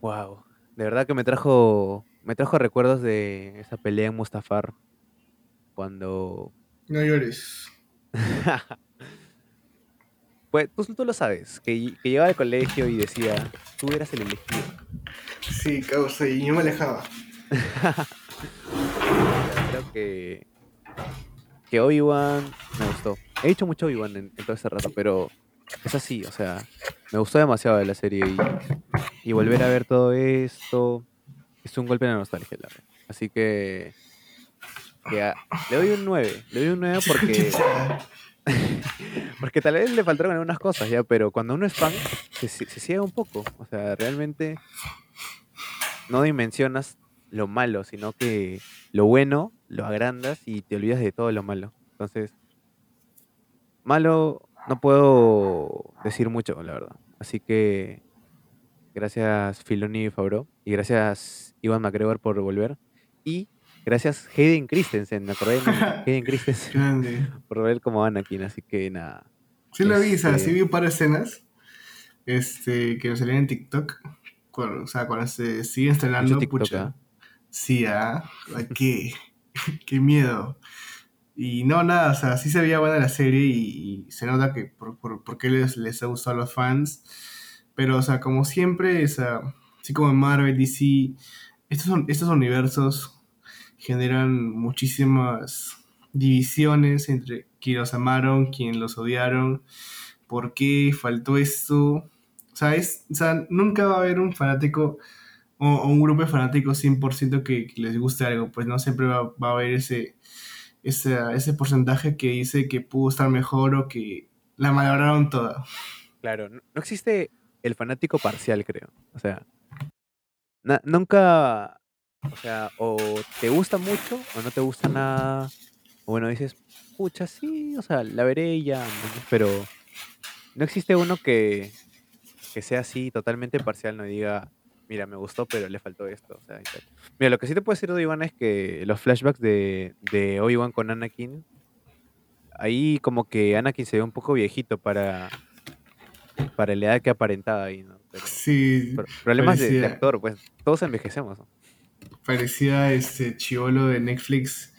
Wow, de verdad que me trajo me trajo recuerdos de esa pelea en Mustafar cuando No llores. [laughs] pues tú, tú lo sabes, que, que llegaba al colegio y decía, tú eras el elegido. Sí, causa, y yo me alejaba. [laughs] Creo que que Obi-Wan me gustó. He dicho mucho Obi-Wan en, en todo este rato, pero es así, o sea, me gustó demasiado de la serie y, y volver a ver todo esto es un golpe de nostalgia, la verdad. Así que, le doy un 9, le doy un 9 [laughs] porque, [laughs] porque tal vez le faltaron algunas cosas ya, pero cuando uno es fan se, se, ciega un poco, o sea, realmente no dimensionas lo malo, sino que lo bueno lo agrandas y te olvidas de todo lo malo. Entonces, malo no puedo decir mucho, la verdad. Así que gracias Filoni y Fabro. Y gracias Ivan McGregor por volver. Y gracias Hayden Christensen, me acordé de [laughs] Hayden Christensen Grande. por volver como Anakin. Así que nada. Sí lo vi, o sea, Este- sí vi un par de escenas este, que me salían en TikTok. Cuando, o sea, cuando se sigue estrenando, pucha. ¿ah? Sí, ¿ah? ¿Qué? [laughs] qué miedo. Y no, nada, o sea, sí se veía buena la serie y, y se nota que por, por, por qué les, les ha gustado a los fans. Pero, o sea, como siempre, o sea, así como en Marvel, DC, estos, son, estos universos generan muchísimas divisiones entre quien los amaron, quien los odiaron, por qué faltó esto. O sea, o sea nunca va a haber un fanático o, un grupo de fanáticos 100% que, que les guste algo, pues no siempre va, a haber ese, ese, ese porcentaje que dice que pudo estar mejor o que la malograron toda. Claro, no existe el fanático parcial, creo. O sea, nunca, o sea, o te gusta mucho o no te gusta nada. O bueno, dices, pucha, sí, o sea, la veré y ya, ¿no? pero no existe uno que, que sea así totalmente parcial, no diga, mira, me gustó, pero le faltó esto. O sea. Mira, lo que sí te puedo decir de Obi-Wan es que los flashbacks de, de Obi-Wan con Anakin, ahí como que Anakin se ve un poco viejito para, para la edad que aparentaba ahí, ¿no? Pero, Sí, pro- problemas de, de actor, pues todos envejecemos. ¿no? Parecía este chivolo de Netflix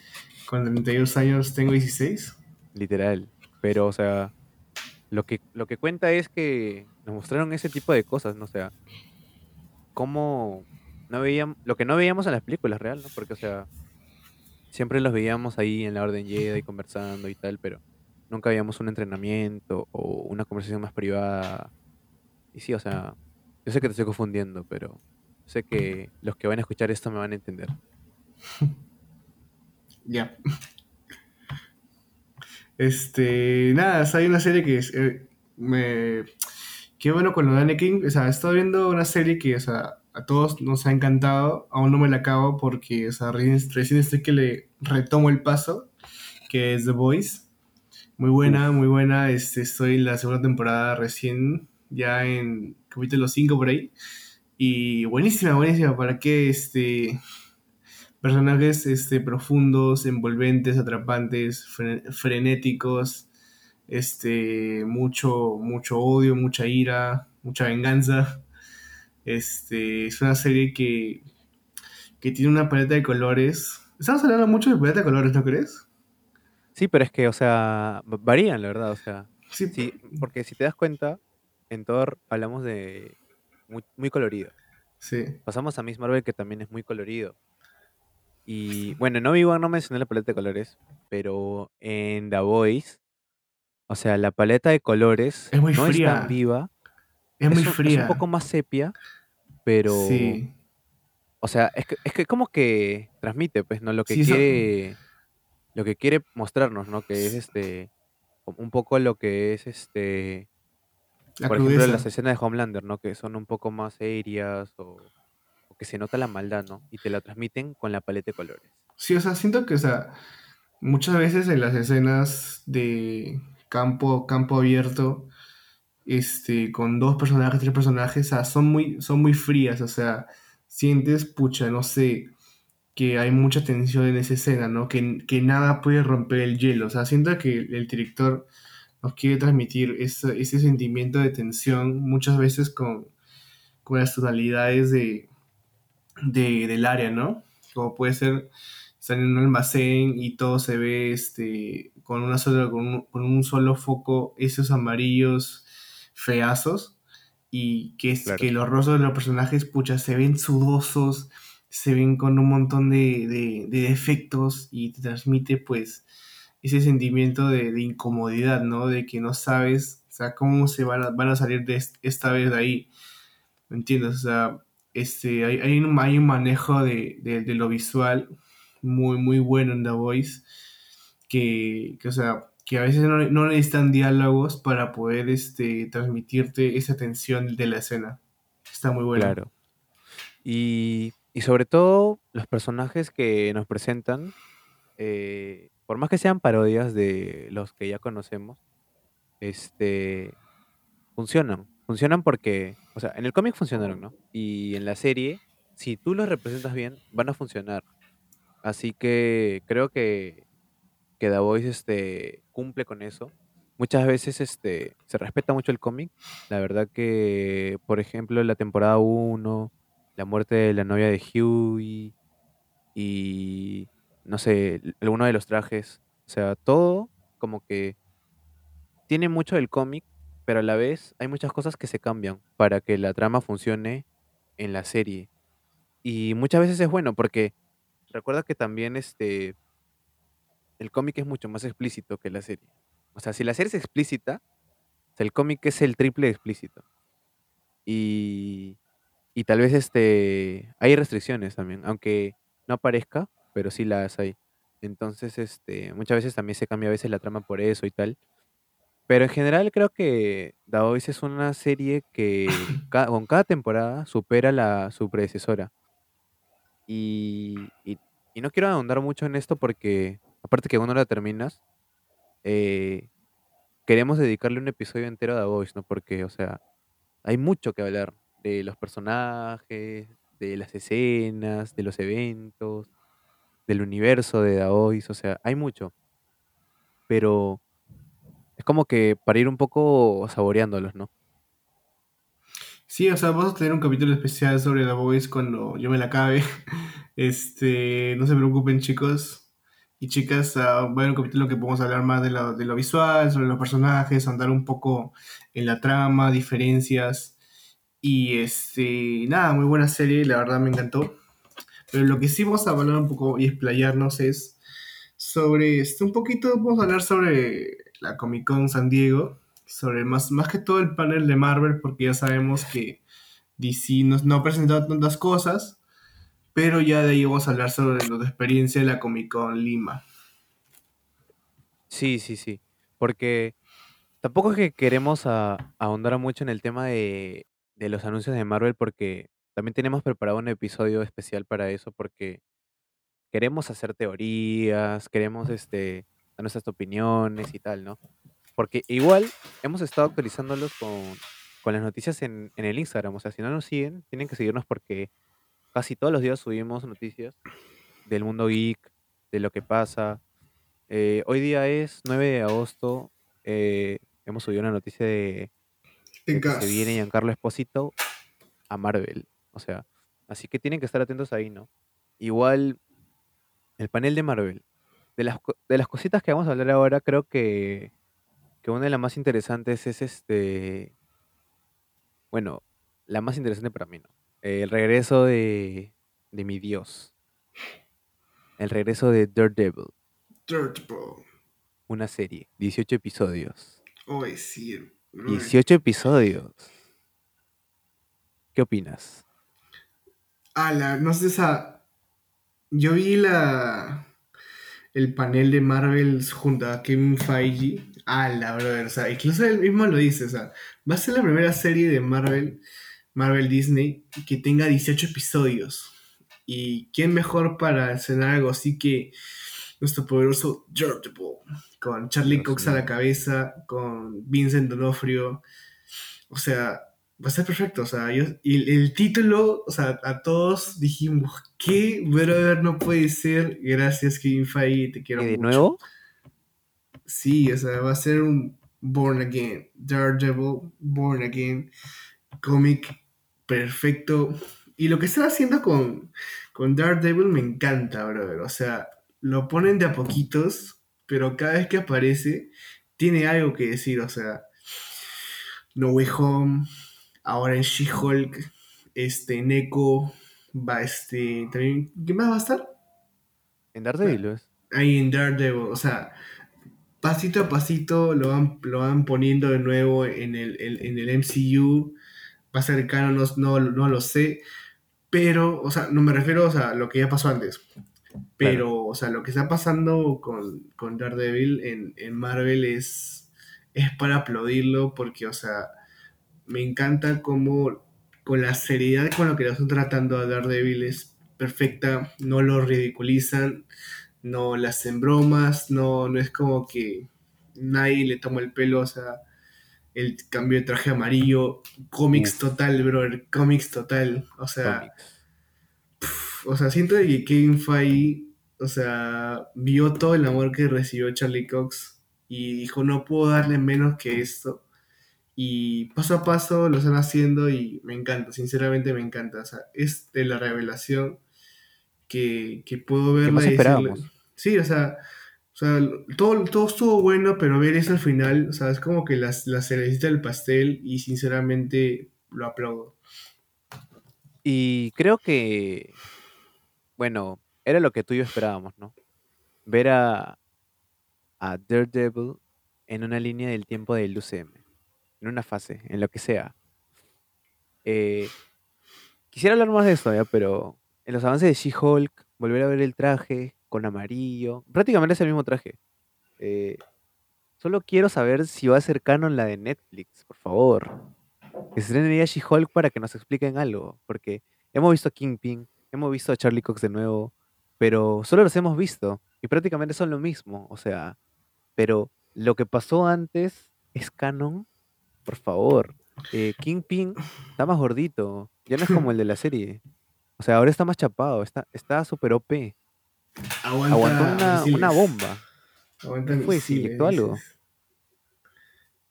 con 32 años, tengo 16. Literal. Pero, o sea, lo que, lo que cuenta es que nos mostraron ese tipo de cosas, ¿no? O sea, cómo no veíamos, lo que no veíamos en las películas real, ¿no? Porque, o sea, siempre los veíamos ahí en la Orden Jedi [laughs] conversando y tal, pero nunca veíamos un entrenamiento o una conversación más privada. Y sí, o sea, yo sé que te estoy confundiendo, pero sé que los que van a escuchar esto me van a entender. [laughs] Ya. Este, nada, hay una serie que es, eh, me... Qué bueno con lo de Anakin, o sea, estado viendo una serie que, o sea, a todos nos ha encantado, aún no me la acabo porque, o sea, recién, recién estoy que le retomo el paso, que es The Voice. Muy buena, muy buena, este, estoy en la segunda temporada recién, ya en capítulo 5 por ahí. Y buenísima, buenísima, para que, este, personajes este, profundos, envolventes, atrapantes, fre- frenéticos, este, mucho, mucho odio, mucha ira, mucha venganza. Este, es una serie que, que tiene una paleta de colores. Estamos hablando mucho de paleta de colores, ¿no crees? Sí, pero es que, o sea, va- varían, la verdad, o sea. Sí, Sí, porque si te das cuenta, en Thor hablamos de muy, muy colorido. sí. Pasamos a Miss Marvel, que también es muy colorido. Y bueno, en Obi-Wan no mencioné la paleta de colores, pero en The Voice, o sea, la paleta de colores Es muy no es fría. tan viva. Es muy un, es fría. un poco más sepia, pero. Sí, O sea, es que, es que como que transmite, pues, ¿no? Lo que Sí, eso- quiere. Lo que quiere mostrarnos, ¿no? Que es este. Un poco lo que es este. La por ejemplo, crudeza. las escenas de Homelander, ¿no? Que son un poco más serias o, o que se nota la maldad, ¿no? Y te la transmiten con la paleta de colores. Sí, o sea, siento que, o sea, muchas veces en las escenas de campo, campo abierto, este, con dos personajes, tres personajes, o sea, son muy, son muy frías, o sea, sientes, pucha, no sé, que hay mucha tensión en esa escena, ¿no? Que, que nada puede romper el hielo, o sea, siento que el director nos quiere transmitir ese, ese sentimiento de tensión muchas veces con, con las tonalidades de, de- del área, ¿no? Como puede ser estar en un almacén y todo se ve este, con, una sola, con, un, con un solo foco, esos amarillos feazos, y que, es, Claro. que los rostros de los personajes, pucha, se ven sudosos, se ven con un montón de, de- de defectos y te transmite pues ese sentimiento de, de incomodidad, ¿no? De que no sabes, o sea, cómo se van a, van a salir de est- esta vez de ahí, ¿me entiendes? O sea, este, hay, hay, un, hay un manejo de, de- de lo visual muy, muy bueno en The Voice, que, que, o sea, que a veces no, no necesitan diálogos para poder este, transmitirte esa tensión de la escena. Está muy bueno. Claro. Y Y sobre todo los personajes que nos presentan, eh, por más que sean parodias de los que ya conocemos, este, funcionan. Funcionan porque, o sea, en el cómic funcionaron, ¿no? Y en la serie, si tú los representas bien, van a funcionar. Así que creo que, que The Voice este, cumple con eso. Muchas veces este, se respeta mucho el cómic. La verdad que, por ejemplo, la temporada 1, la muerte de la novia de Huey y, no sé, alguno de los trajes. O sea, todo como que tiene mucho del cómic, pero a la vez hay muchas cosas que se cambian para que la trama funcione en la serie. Y muchas veces es bueno porque recuerda que también este, el cómic es mucho más explícito que la serie. O sea, si la serie es explícita, el cómic es el triple explícito. Y, y tal vez este, hay restricciones también, aunque no aparezca, pero sí las hay. Entonces, este, muchas veces también se cambia a veces la trama por eso y tal. Pero en general creo que Voice es una serie que [laughs] con cada temporada supera la, su predecesora. Y, y- y no quiero ahondar mucho en esto porque, aparte que cuando la terminas, eh, queremos dedicarle un episodio entero a Voice, ¿no? Porque, o sea, hay mucho que hablar de los personajes, de las escenas, de los eventos, del universo de Voice, o sea, hay mucho. Pero es como que para ir un poco saboreándolos, ¿no? Sí, o sea, vamos a tener un capítulo especial sobre The Voice cuando yo me la acabe. [laughs] Este, no se preocupen, chicos y chicas, ah, va a haber un capítulo que podemos hablar más de lo, de lo visual, sobre los personajes, andar un poco en la trama, diferencias. Y este, nada, muy buena serie, la verdad me encantó. Pero lo que sí vamos a hablar un poco y explayarnos es sobre, este, un poquito, vamos a hablar sobre la Comic Con San Diego, sobre más, más que todo el panel de Marvel, porque ya sabemos que DC no, ha presentado tantas cosas, pero ya de ahí vamos a hablar sobre la experiencia de la Comic Con Lima. Sí, sí, sí. Porque tampoco es que queremos ahondar mucho en el tema de los anuncios de Marvel, porque también tenemos preparado un episodio especial para eso, porque queremos hacer teorías, queremos este, dar nuestras opiniones y tal, ¿no? Porque igual hemos estado actualizándolos con, con las noticias en, en el Instagram. O sea, si no nos siguen, tienen que seguirnos porque casi todos los días subimos noticias del mundo geek, de lo que pasa. Eh, hoy día es 9 de agosto. eh, hemos subido una noticia de, de que se viene Giancarlo Esposito a Marvel. O sea, así que tienen que estar atentos ahí, ¿no? Igual, el panel de Marvel. De las, de las cositas que vamos a hablar ahora, creo que, que una de las más interesantes es este. Bueno, la más interesante para mí, ¿no? El regreso de, de mi Dios. El regreso de Daredevil. Dirt, bro. Una serie. 18 episodios. Oye, sí. bro. 18 episodios. ¿Qué opinas? Ala, no sé, esa. Yo vi la. El panel de Marvel junto a Kevin Feige. Ala, brother. O sea, incluso él mismo lo dice. O sea, va a ser la primera serie de Marvel, Marvel Disney, que tenga 18 episodios. Y quién mejor para escenar algo así que nuestro poderoso Daredevil. Con Charlie Cox a la cabeza, con Vincent D'Onofrio. O sea, va a ser perfecto. O sea, yo, y el, el título, o sea, a todos dijimos, ¿qué? Brother, no puede ser. Gracias, Kevin Feige, te quiero ¿Y de mucho. nuevo? Sí, o sea, va a ser un Born Again, Daredevil, Born Again, cómic perfecto. Y lo que están haciendo con, con Daredevil me encanta, brother. O sea, lo ponen de a poquitos, pero cada vez que aparece, tiene algo que decir. O sea, No Way Home, ahora en She-Hulk, este, Neko, va este, también, ¿qué más va a estar? En Daredevil, ¿ves? Ahí en Daredevil, o sea, pasito a pasito lo van, lo van poniendo de nuevo en el, en, en el MCU. Va a ser canon, no, no, no lo sé. Pero, o sea, no me refiero o sea, a lo que ya pasó antes. Pero, o sea, lo que está pasando con, con Daredevil en, en Marvel es, es para aplaudirlo porque, o sea, me encanta cómo con la seriedad con lo que lo están tratando a Daredevil es perfecta, no lo ridiculizan, no le hacen bromas, no, no es como que nadie le toma el pelo, o sea, el cambio de traje amarillo, cómics total, brother, cómics total, o sea, o sea, siento que Kevin Feige, o sea, vio todo el amor que recibió Charlie Cox y dijo, no puedo darle menos que esto. Y paso a paso lo están haciendo y me encanta, sinceramente me encanta. O sea, es de la revelación que, que puedo verla más decirle- esperábamos. Sí, o sea, o sea, todo, todo estuvo bueno, pero ver eso al final, o sea, es como que las, la cerecita del pastel y sinceramente lo aplaudo. Y creo que, bueno, era lo que tú y yo esperábamos, ¿no? Ver a, a Daredevil en una línea del tiempo del UCM, en una fase, en lo que sea. Eh, quisiera hablar más de esto. Pero en los avances de She-Hulk, volver a ver el traje con amarillo, prácticamente es el mismo traje. Eh, solo quiero saber si va a ser canon la de Netflix, por favor. Que se estrene ya She-Hulk para que nos expliquen algo, porque hemos visto a Kingpin, hemos visto a Charlie Cox de nuevo, pero solo los hemos visto y prácticamente son lo mismo, o sea, pero lo que pasó antes es canon, por favor. Eh, Kingpin está más gordito, ya no es como el de la serie. O sea, ahora está más chapado, está está súper OP. Aguanta Aguantó una, una bomba. Aguanta ¿Qué fue? ¿Se inyectó algo?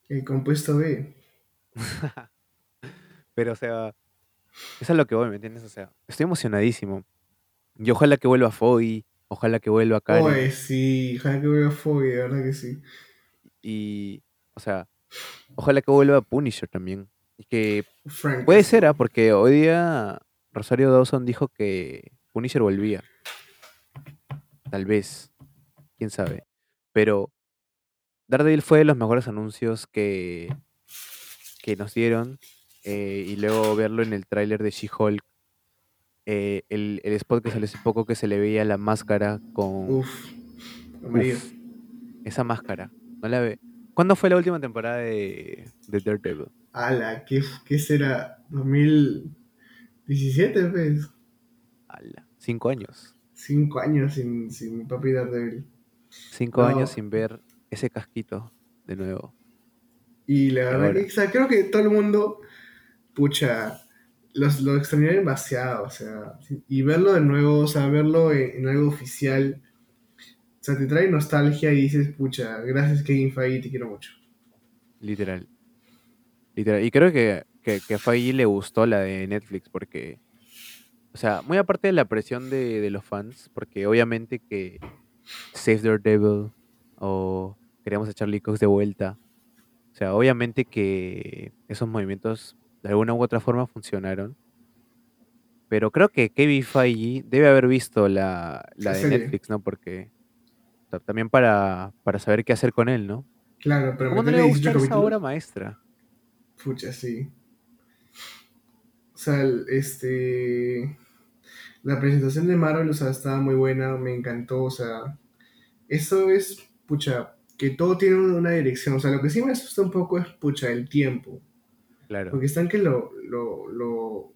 El compuesto B. [laughs] Pero, o sea, eso es lo que voy, ¿me entiendes? O sea, estoy emocionadísimo. Y ojalá que vuelva Foy, ojalá que vuelva Karen. Oye, sí, ojalá que vea Foggy, de verdad que sí. Y, o sea, ojalá que vuelva Punisher también. Y que Frank. puede ser, ¿ah? Porque hoy día Rosario Dawson dijo que Punisher volvía. Tal vez. Quién sabe. Pero Daredevil fue de los mejores anuncios que, que nos dieron. eh, y luego verlo en el tráiler de She-Hulk. eh, el, el spot que salió hace poco que se le veía la máscara con... Uf, esa máscara. No la ve. ¿Cuándo fue la última temporada de, de Daredevil? Ala, ¿qué, ¿qué será? ¿2017, pues? Ala, cinco años. Cinco años sin, sin mi papi Daredevil. Cinco No. años sin ver ese casquito de nuevo. Y la verdad que, o sea, creo que todo el mundo, pucha, los, lo extrañó demasiado, o sea, y verlo de nuevo, o sea, verlo en, en algo oficial, o sea, te trae nostalgia y dices, pucha, gracias Kevin Feige, te quiero mucho. Literal. Literal. Y creo que, que, que a Feige le gustó la de Netflix porque, o sea, muy aparte de la presión de, de los fans, porque obviamente que Save Daredevil o queríamos a Charlie Cox de vuelta, o sea, obviamente que esos movimientos de alguna u otra forma funcionaron. Pero creo que Kevin Feige debe haber visto la, la de. Netflix, ¿no? Porque también para, para saber qué hacer con él, ¿no? Claro, pero ¿Cómo no le va a 18 gustar esa obra maestra? pucha, sí. O sea, este, la presentación de Marvel, o sea, estaba muy buena, me encantó, o sea, eso es, pucha, que todo tiene una dirección, o sea, lo que sí me asusta un poco es, pucha, el tiempo. Claro. Porque están que lo, lo, lo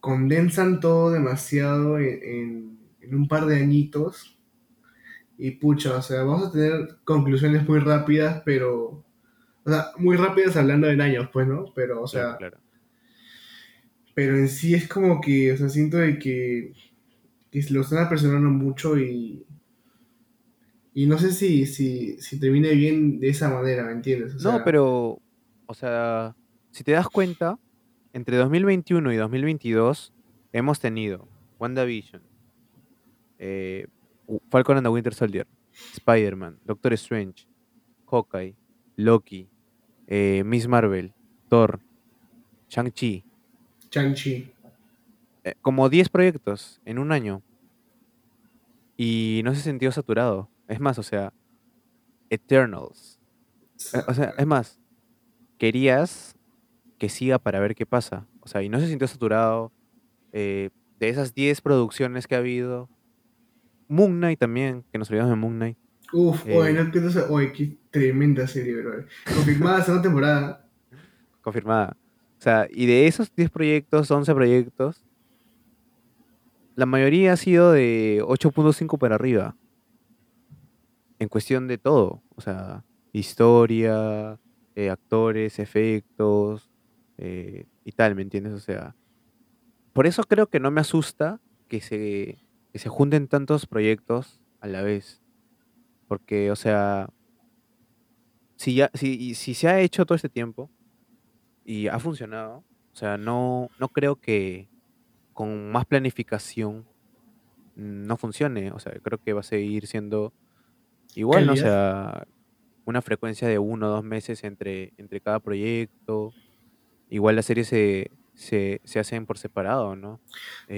condensan todo demasiado en, en- en un par de añitos. Y pucha, o sea, vamos a tener conclusiones muy rápidas, pero. O sea, muy rápidas hablando en años, pues, ¿no? Pero, o sea, claro, claro. pero en sí es como que, o sea, siento de que, que lo están apresurando mucho y. Y no sé si, si, si termine bien de esa manera, ¿me entiendes? O No, sea, pero, o sea, si te das cuenta, entre 2021 y 2022 hemos tenido WandaVision, eh, Falcon and the Winter Soldier, Spider-Man, Doctor Strange, Hawkeye, Loki, eh, Miss Marvel, Thor, Shang-Chi, Shang-Chi. eh, como 10 proyectos en un año. Y no se sintió saturado. Es más, o sea, Eternals. Eh, O sea, es más, querías que siga para ver qué pasa. O sea, y no se sintió saturado. de esas 10 producciones que ha habido. Moon Knight también, que nos olvidamos de Moon Knight. Uf, Eh, oye, no, que no sé- oye, qué tremenda serie, bro. Confirmada segunda temporada. Confirmada. O sea, y de esos 10 proyectos, 11 proyectos, la mayoría ha sido de 8.5 para arriba. En cuestión de todo. O sea, historia, eh, actores, efectos eh, y tal, ¿me entiendes? O sea, por eso creo que no me asusta que se, que se junten tantos proyectos a la vez. Porque, o sea, si, ya, si, si se ha hecho todo este tiempo y ha funcionado, o sea, no, no creo que con más planificación no funcione. O sea, creo que va a seguir siendo igual, ¿no? O sea, una frecuencia de uno o dos meses entre, entre cada proyecto. Igual las series se, se, se hacen por separado, ¿no?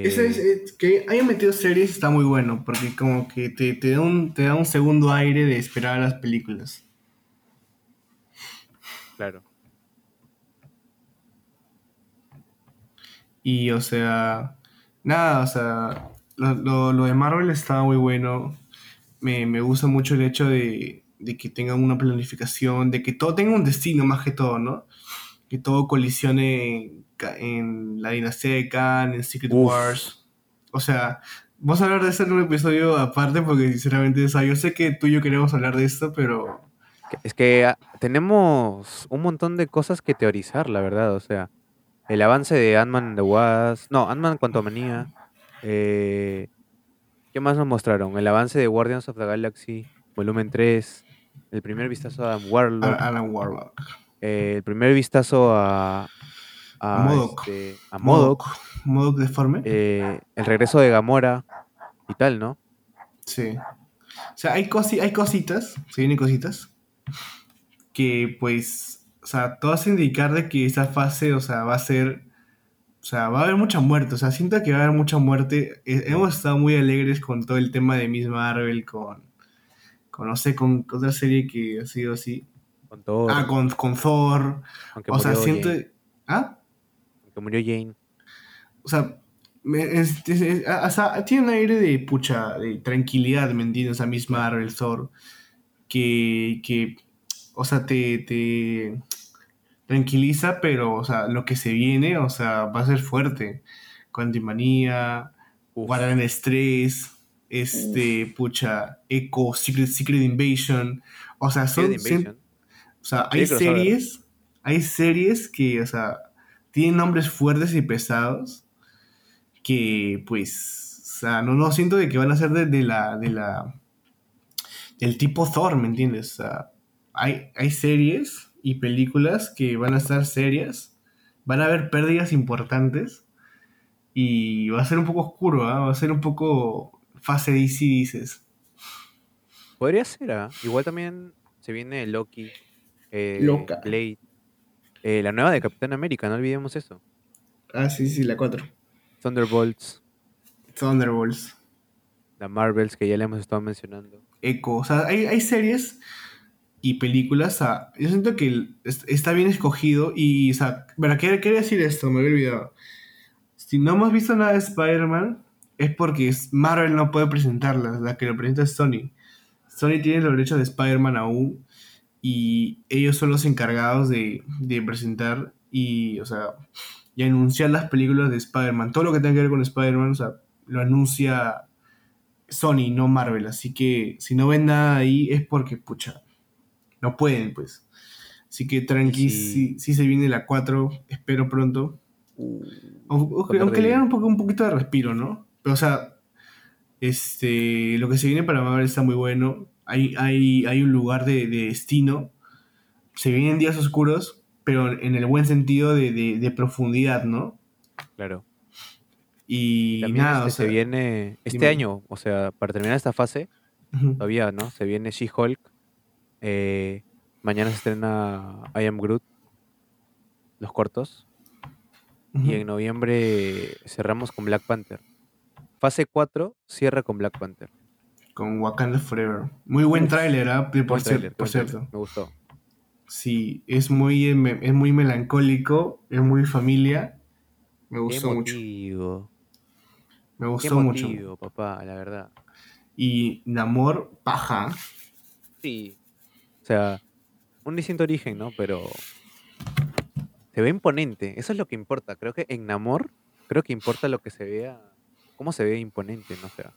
Ese es, Eh, es- que hayan metido series está muy bueno, porque como que te, te da un, te da un segundo aire de esperar a las películas. claro. Y, o sea, nada, o sea, lo, lo- lo de Marvel está muy bueno. Me, me gusta mucho el hecho de, de que tengan una planificación, de que todo tenga un destino más que todo, ¿no? Que todo colisione en, la dinastía de Khan, en Secret Uf. Wars. O sea, vamos a hablar de esto en un episodio aparte porque sinceramente, o sea, yo sé que tú y yo queremos hablar de esto, pero Es que ah, tenemos un montón de cosas que teorizar, la verdad. O sea, el avance de Ant-Man the Wasp. No, Ant-Man Quantumania. Eh, ¿Qué más nos mostraron? El avance de Guardians of the Galaxy, volumen 3. El primer vistazo a Warlock. A- Alan Warlock. Eh, el primer vistazo a. A, este, a Modok. Modok deforme. eh, el regreso de Gamora y tal, ¿no? Sí. O sea, hay, cosi- hay cositas, se vienen cositas, que pues, o sea, todo hace indicar de que esa fase, o sea, va a ser, o sea, va a haber mucha muerte, o sea, siento que va a haber mucha muerte. Eh, hemos estado muy alegres con todo el tema de Miss Marvel, con, con no sé, con otra serie que ha sido así. Con todo. Ah, con, con Thor. aunque O sea, siento... Jane, ¿Ah? aunque murió Jane. O sea, me- es- es- es- a- o sea, tiene un aire de pucha, de tranquilidad, ¿me entiendes? O sea, Miss Marvel, Thor, que, que o sea, te, te tranquiliza, pero, o sea, lo que se viene, o sea, va a ser fuerte. Quantumania, Uf. Guardian Stress, este, pucha, Echo, Secret, Secret Invasion, o sea, son, Secret Invasion. O sea, hay Sí, series, hay series que, o sea, tienen nombres fuertes y pesados que, pues, o sea, no, no siento de que van a ser de, de la, de la, del tipo Thor, ¿me entiendes? O sea, hay, hay series y películas que van a estar serias, van a haber pérdidas importantes y va a ser un poco oscuro, ¿ah? va a ser un poco fase DC, dices. Podría ser, ¿ah? Igual también se viene Loki, eh, Loca. Blade, eh, la nueva de Capitán América, no olvidemos eso. Ah, sí, sí, la 4. Thunderbolts, Thunderbolts. la Marvels que ya le hemos estado mencionando. Echo. O sea, hay, hay series y películas. o sea, yo siento que está bien escogido. Y, o sea, quería, quería decir esto, me había olvidado. Si no hemos visto nada de Spider-Man, es porque Marvel no puede presentarla. La que lo presenta es Sony. Sony tiene los derechos de Spider-Man aún. Y ellos son los encargados de, de presentar y, o sea, y anunciar las películas de Spider-Man. Todo lo que tenga que ver con Spider-Man, o sea, lo anuncia Sony, no Marvel. Así que si no ven nada ahí es porque, pucha, no pueden, pues. Así que tranqui, sí, sí se viene la 4, espero pronto. Aunque, aunque- le den un, poco, un poquito de respiro, ¿no? Pero, o sea, este, lo que se viene para Marvel está muy bueno. Hay, hay, hay un lugar de, de destino. Se vienen días oscuros, pero en el buen sentido de, de- de profundidad, ¿no? Claro. Y También nada, este, o sea, se viene este dime. año, o sea, para terminar esta fase, todavía, ¿no? Se viene She-Hulk. eh, mañana se estrena I Am Groot, los cortos. Y en noviembre cerramos con Black Panther. Fase 4 cierra con Black Panther. Con Wakanda Forever. Muy buen tráiler, ¿ah? Por, tráiler, por cierto. Me gustó. Sí, es muy, eh, es muy melancólico, es muy familia. Me gustó mucho. Me gustó mucho. papá, la verdad. Y Namor, paja. Sí. O sea, un distinto origen, ¿no? Pero se ve imponente. Eso es lo que importa. Creo que en Namor, creo que importa lo que se vea cómo se ve imponente, ¿no? O sea,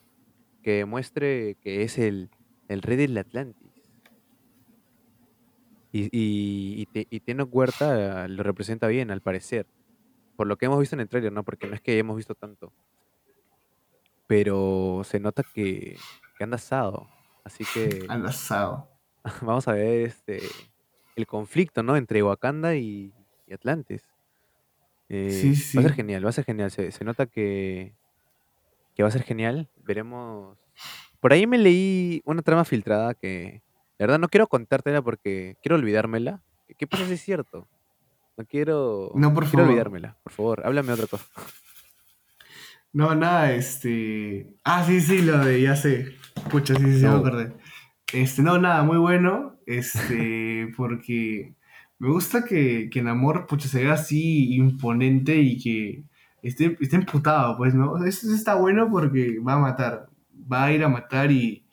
que demuestre que es el, el rey del Atlantis. Y, y, y, Te- y Tenoch Huerta lo representa bien, al parecer. Por lo que hemos visto en el trailer, ¿no? Porque no es que hemos visto tanto. Pero se nota que, que anda asado. Así que [laughs] Al asado. [laughs] vamos a ver este el conflicto, ¿no? Entre Wakanda y, Atlantis. Eh, Sí, Va a ser genial, va a ser genial. Se, se nota que, que va a ser genial. Veremos. Por ahí me leí una trama filtrada que, la verdad, no quiero contártela porque quiero olvidármela. ¿Qué- ¿Qué pasa si es cierto? No quiero, No, por quiero favor. olvidármela. Por favor, háblame otra cosa. No, nada, este. Ah, sí, sí, lo de ya sé. Pucha, sí, sí, sí, me No. acordé. Este, no, nada, muy bueno. Este, [laughs] porque me gusta que, que Namor, pucha, se vea así imponente y que esté, esté emputado, pues, ¿no? Eso, está bueno porque va a matar. Va a ir a matar y.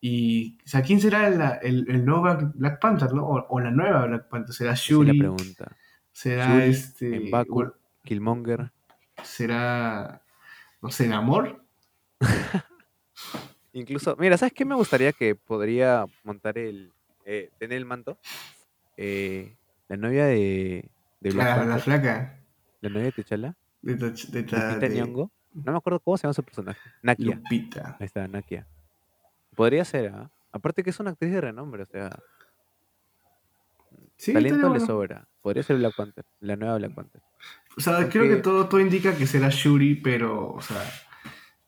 Y, o sea, ¿quién será el, el, el nuevo Black, Panther, no? O, o la nueva Black Panther. ¿Será Esa es la Shuri? pregunta. ¿Será Shuri, este. M'Baku. Killmonger. ¿Será. No sé, Namor? [laughs] Incluso, mira, ¿sabes qué me gustaría que podría montar el. eh, tener el manto? Eh, la novia de, de Black La, la flaca. la novia de T'Challa, De, de, ta- Lupita Nyong'o. No me acuerdo cómo se llama su personaje. Nakia. Lupita. Ahí está, Nakia. Podría ser, ¿ah? Aparte que es una actriz de renombre, o sea, Sí, talento le sobra. Podría ser Black Panther, la nueva Black Panther. O sea, creo que todo, todo indica que será Shuri, pero, o sea,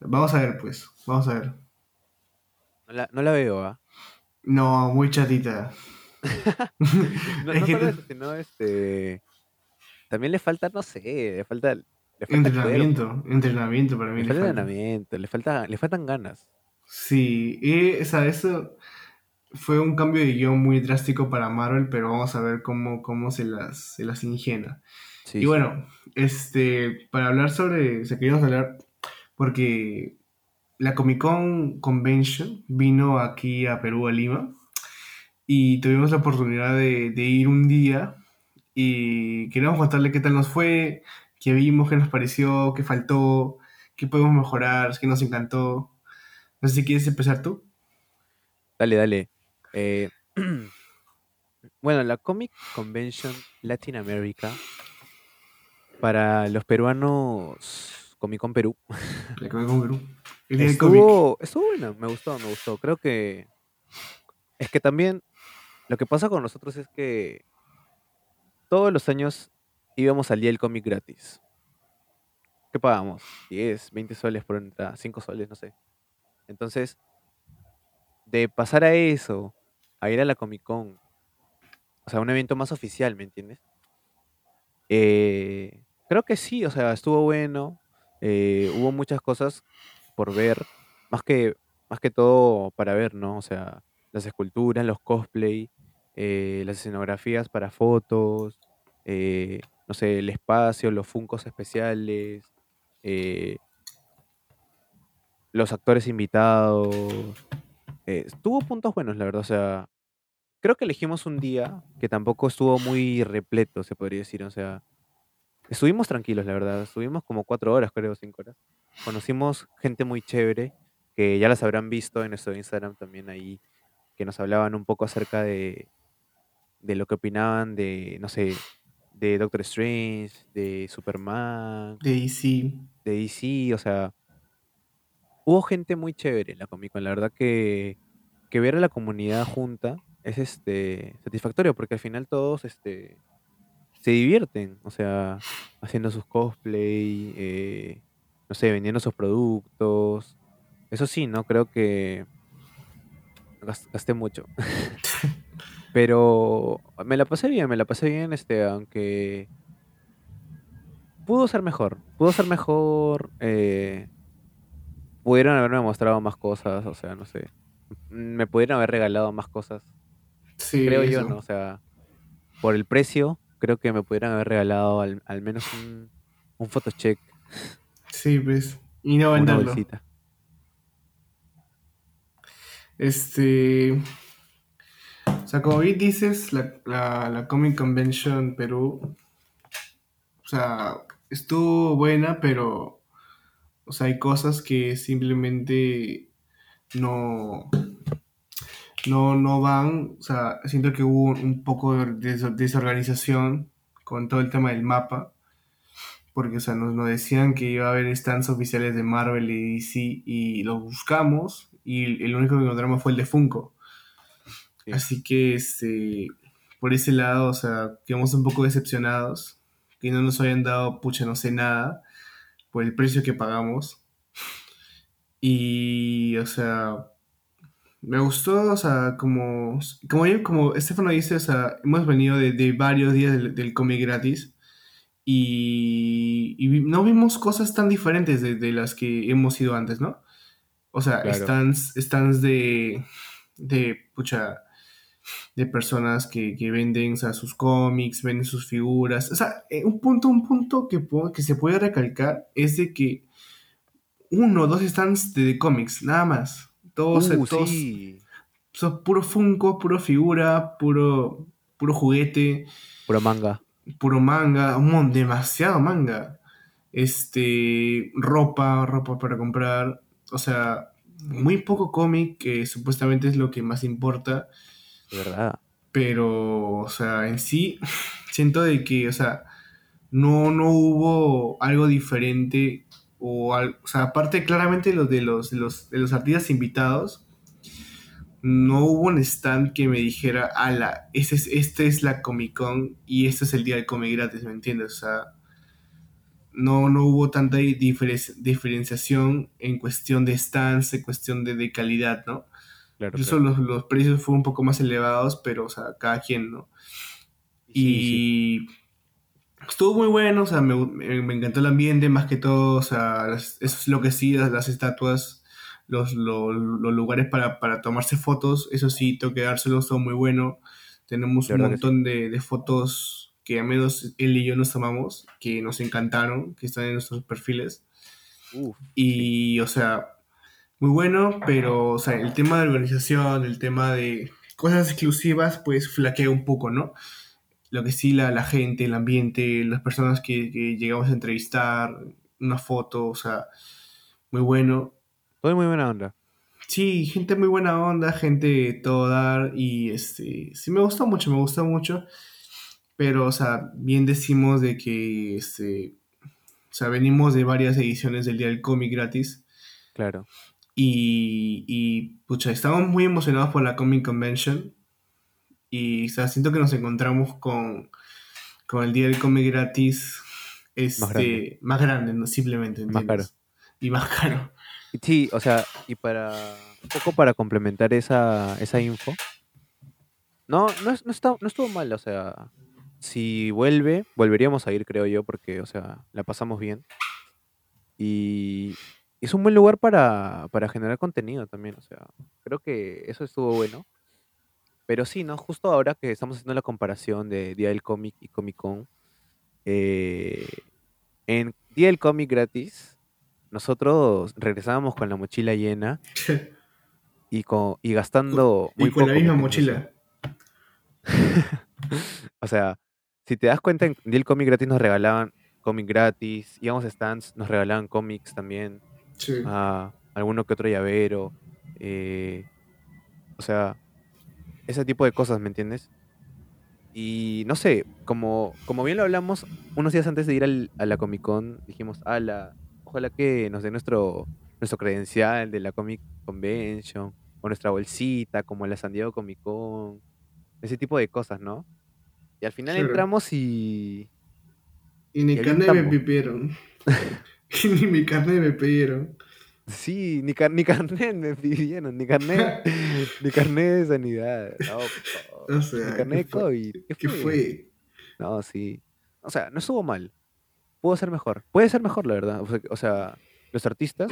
vamos a ver, pues. Vamos a ver. No la, no la veo, ¿ah? No, muy chatita. [laughs] No, [laughs] no solo eso, sino este. También le falta, no sé, le falta. Entrenamiento, entrenamiento para mí. Le le falta falta. entrenamiento, le, falta, le faltan ganas. Sí, y, o sea, eso fue un cambio de guion muy drástico para Marvel, pero vamos a ver cómo, cómo se las, se las ingenia. Sí, Y sí. bueno, este, para hablar sobre, o sea, queríamos hablar porque la Comic Con Convention vino aquí a Perú, a Lima, y tuvimos la oportunidad de, de ir un día y queríamos contarle qué tal nos fue, qué vimos, qué nos pareció, qué faltó, qué podemos mejorar, qué nos encantó. No sé si quieres empezar tú. Dale, dale. Eh, [clears throat] bueno, la Comic Convention Latin America para los peruanos Comic Con Perú La Comic Con Perú. El estuvo, estuvo buena, me gustó, me gustó. Creo que es que también lo que pasa con nosotros es que todos los años íbamos al día del cómic gratis. ¿Qué pagamos? 10, 20 soles por entrada, 5 soles, no sé. Entonces, de pasar a eso, a ir a la Comic Con, o sea, un evento más oficial, ¿me entiendes? Eh, creo que sí, o sea, estuvo bueno. eh, hubo muchas cosas por ver, más que, más que todo para ver, ¿no? O sea, las esculturas, los cosplay, eh, las escenografías para fotos, eh, no sé, el espacio, los funcos especiales, eh, los actores invitados. eh, tuvo puntos buenos, la verdad. O sea, creo que elegimos un día que tampoco estuvo muy repleto, se podría decir. O sea, estuvimos tranquilos, la verdad. Estuvimos como cuatro horas, creo, cinco horas. Conocimos gente muy chévere, que ya las habrán visto en nuestro Instagram también ahí, que nos hablaban un poco acerca de, de lo que opinaban de, no sé, de Doctor Strange, de Superman, De DC. de DC, o sea, hubo gente muy chévere en la Comic Con, la verdad que, que ver a la comunidad junta es este satisfactorio porque al final todos este se divierten, o sea, haciendo sus cosplay, eh, no sé, vendiendo sus productos. Eso sí, ¿no? Creo que gas- gasté mucho. [laughs] Pero me la pasé bien, me la pasé bien, este, aunque pudo ser mejor, pudo ser mejor, eh, pudieron haberme mostrado más cosas, o sea, no sé, me pudieron haber regalado más cosas, Sí, creo yo. ¿no? O sea, por el precio, creo que me pudieran haber regalado al, al menos un, un photocheck Sí, pues. Y no o una venderlo. bolsita. Este. O sea, como bien dices, la, la, la Comic Convention Perú. O sea, estuvo buena, pero. O sea, hay cosas que simplemente no, no, no van. O sea, siento que hubo un poco de des- desorganización con todo el tema del mapa. Porque, o sea, nos, nos decían que iba a haber stands oficiales de Marvel y DC y los buscamos y el único que encontramos fue el de Funko. Sí. Así que, este, por ese lado, o sea, quedamos un poco decepcionados que no nos hayan dado, pucha, no sé nada por el precio que pagamos. Y, o sea, me gustó, o sea, como, como, como Estefano dice, o sea, hemos venido de, de varios días del, del cómic gratis y, y no vimos cosas tan diferentes de, de las que hemos ido antes, ¿no? O sea, Claro. stands, stands de, de, pucha, de personas que, que venden o sea, sus cómics, venden sus figuras. O sea, eh, un punto, un punto que, que se puede recalcar es de que uno o dos stands de, cómics, nada más. Todos, Uh, todos sí. son puro Funko, puro figura, puro, puro juguete, Pura manga. puro manga, un demasiado manga. Este, ropa, ropa para comprar. O sea, muy poco cómic, que supuestamente es lo que más importa. Verdad. Pero, o sea, en sí, [laughs] siento de que, o sea, no, no hubo algo diferente. O, al- o sea, aparte claramente los de los, de los, de los artistas invitados, no hubo un stand que me dijera, ala, este es, este es la Comic Con y este es el día del cómic gratis, ¿me entiendes? O sea, no, no hubo tanta diferen- diferenciación en cuestión de stands, en cuestión de, de calidad, ¿no? Claro. Incluso claro. los, los precios fueron un poco más elevados, pero, o sea, cada quien, ¿no? Sí, sí. Y estuvo muy bueno, o sea, me, me- encantó el ambiente, más que todo, o sea, las- eso es lo que sí, las, las estatuas, los, lo- los lugares para, para tomarse fotos, eso sí, tengo que dárselos, todo muy bueno. Tenemos un montón de, de fotos que al menos él y yo nos tomamos, que nos encantaron, que están en nuestros perfiles. Uf, Y, o sea, muy bueno, pero, o sea, el tema de organización, el tema de cosas exclusivas, pues flaquea un poco, ¿no? Lo que sí, la, la gente, el ambiente, las personas que, que llegamos a entrevistar, una foto, o sea, muy bueno. todo muy buena onda. Sí, gente muy buena onda, gente todo dar y este, sí me gustó mucho, me gustó mucho, pero, o sea, bien decimos de que, este, o sea, venimos de varias ediciones del Día del Cómic gratis Claro. Y, y, pucha, estamos muy emocionados por la Comic Convention y, o sea, siento que nos encontramos con, con el Día del Cómic gratis este, Más grande. más grande, ¿no? simplemente, Más ¿entiendes? Y más [laughs] caro. Sí, o sea, y para un poco para complementar esa, esa info, no, no, no, está, no estuvo mal, o sea, si vuelve, volveríamos a ir, creo yo, porque, o sea, la pasamos bien. Y es un buen lugar para, para generar contenido también, o sea, creo que eso estuvo bueno. Pero sí, ¿no? Justo ahora que estamos haciendo la comparación de Día del Cómic y Comic Con, eh, en Día del Cómic gratis, nosotros regresábamos con la mochila llena [laughs] y, con, y gastando y muy con la misma incluso. mochila. [laughs] O sea, si te das cuenta, en Día del Cómic gratis nos regalaban cómic gratis, íbamos a stands, nos regalaban cómics también, Sí. a alguno que otro llavero, eh, o sea, ese tipo de cosas, ¿me entiendes? Y no sé, como, como bien lo hablamos, unos días antes de ir al- a la Comic Con, dijimos, ala, ojalá que nos dé nuestro, nuestro credencial de la Comic Convention, o nuestra bolsita, como la San Diego Comic Con, ese tipo de cosas, ¿no? Y al final entramos y... Y ni carne me tambo. Pidieron. [laughs] ni mi carne me pidieron. Sí, ni, car- ni carnet me pidieron, ni carnet, [laughs] ni carnet de sanidad. No, O sea, ni carnet de. COVID. ¿Qué ¿Qué fue? fue? No, sí. O sea, no estuvo mal. Pudo ser mejor. Puede ser mejor, la verdad. O sea, los artistas,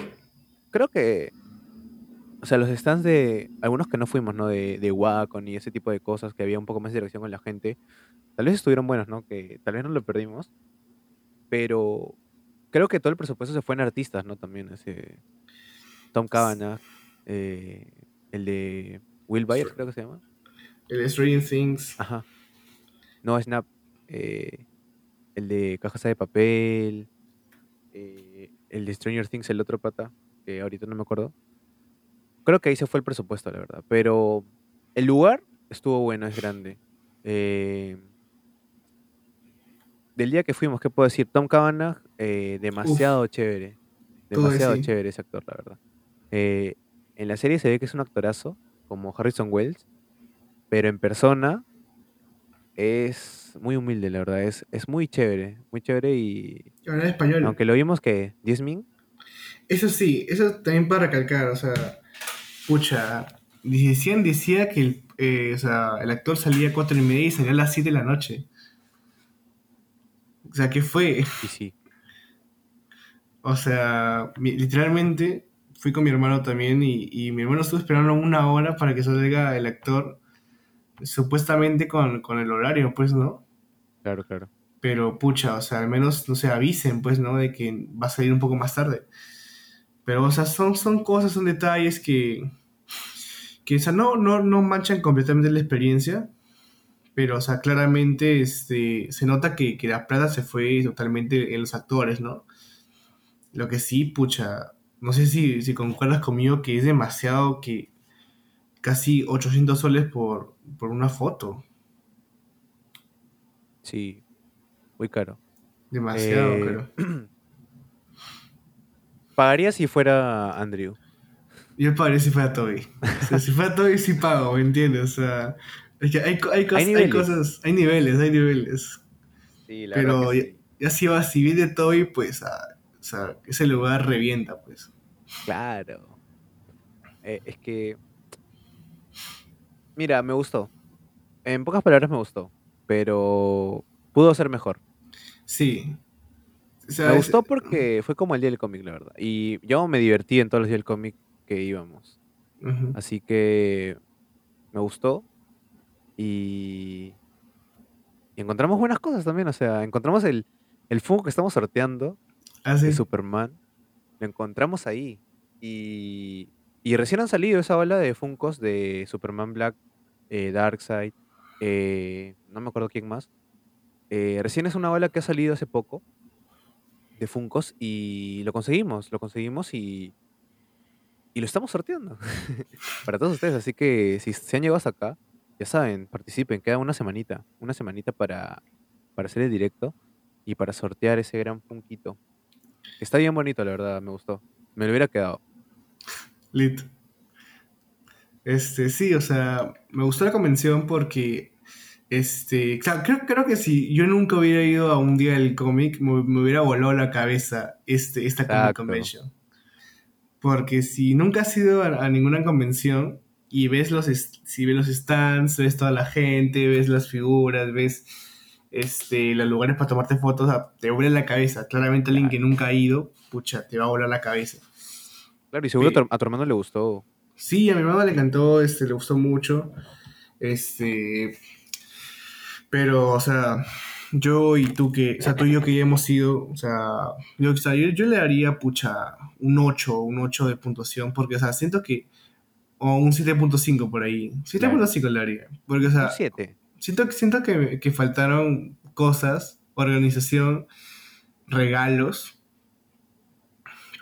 creo que. O sea, los stands de. Algunos que no fuimos, ¿no? De, de Wacom y ese tipo de cosas, que había un poco más de interacción con la gente. Tal vez estuvieron buenos, ¿no? Que tal vez no lo perdimos. Pero. Creo que todo el presupuesto se fue en artistas, ¿no? También. Ese. Tom Cavanagh. eh, el de. Will Byers, creo que se llama. El Stranger Things. Ajá. No, Snap. eh, el de Cajas de Papel. eh, el de Stranger Things, el otro pata, que ahorita no me acuerdo. Creo que ahí se fue el presupuesto, la verdad. Pero el lugar estuvo bueno, es grande. Eh, del día que fuimos, ¿qué puedo decir? Tom Cavanagh, eh, demasiado chévere. Demasiado sí. chévere ese actor, la verdad. Eh, en la serie se ve que es un actorazo, como Harrison Wells, pero en persona es muy humilde, la verdad. Es, es muy chévere, muy chévere y Hablar español. aunque lo vimos que 10 min, Eso sí, eso también para recalcar, o sea, pucha, decían, decía que el, eh, o sea, el actor salía a cuatro y media y salía a las 7 de la noche. O sea, ¿qué fue? y sí. O sea, mi- literalmente fui con mi hermano también y, y mi hermano estuvo esperando una hora para que salga el actor, supuestamente con, con el horario, pues, ¿no? Claro, claro. Pero pucha, o sea, al menos, no se avisen, pues, ¿no? De que va a salir un poco más tarde. Pero, o sea, son, son cosas, son detalles que, que o sea, no, no, no manchan completamente la experiencia. Pero, o sea, claramente este, se nota que, que la plata se fue totalmente en los actores, ¿no? Lo que sí, pucha, no sé si, si concuerdas conmigo que es demasiado que casi 800 soles por, por una foto. Sí, muy caro. Demasiado, Eh, creo. [clears throat] Pagaría si fuera Andrew. Yo pagaré si fuera Toby. O sea, si fuera Toby sí pago, ¿me entiendes? O sea, es que hay, co- hay, cosas, hay niveles, hay niveles. Sí, Pero ya, ya si va, si viene Toby, pues, ah, sea, ese lugar revienta, pues. Claro. Eh, es que. Mira, me gustó. En pocas palabras me gustó. Pero pudo ser mejor. Sí. O sea, Me es- gustó porque fue como el día del cómic, la verdad. Y yo me divertí en todos los días del cómic que íbamos. Así que me gustó. Y, y encontramos buenas cosas también. O sea, encontramos el, el Funko que estamos sorteando Ah, sí. de Superman. Lo encontramos ahí. Y, y recién han salido esa ola de Funkos de Superman Black, eh, Darkseid, eh, no me acuerdo quién más. Eh, recién es una ola que ha salido hace poco de Funkos y lo conseguimos, lo conseguimos y, y lo estamos sorteando [laughs] para todos ustedes. Así que si se han llegado hasta acá, ya saben, participen, queda una semanita, una semanita para, para hacer el directo y para sortear ese gran Funkito. Está bien bonito, la verdad, me gustó. Me lo hubiera quedado. Lit. Este, sí, o sea, me gustó la convención porque, este, claro, creo, creo que si yo nunca hubiera ido a un día del cómic, me, me hubiera volado la cabeza este, esta Comic Exacto. Convention. Porque si nunca has ido a, a ninguna convención y ves los, si ves los stands, ves toda la gente, ves las figuras, ves este, los lugares para tomarte fotos, te vuela la cabeza. Claramente alguien que nunca ha ido, pucha, te va a volar la cabeza. Claro, y seguro a tu- hermano le gustó. Sí, a mi mamá le encantó, este, le gustó mucho. Este. Pero, o sea, yo y tú que, o sea, tú y yo que ya hemos ido, o sea, yo, o sea, yo, yo le daría, pucha, un 8, un 8 de puntuación, porque, o sea, siento que, o un 7.5 por ahí, 7.5 le daría, porque, o sea, Un 7. Siento, que- siento que, que faltaron cosas, organización, regalos,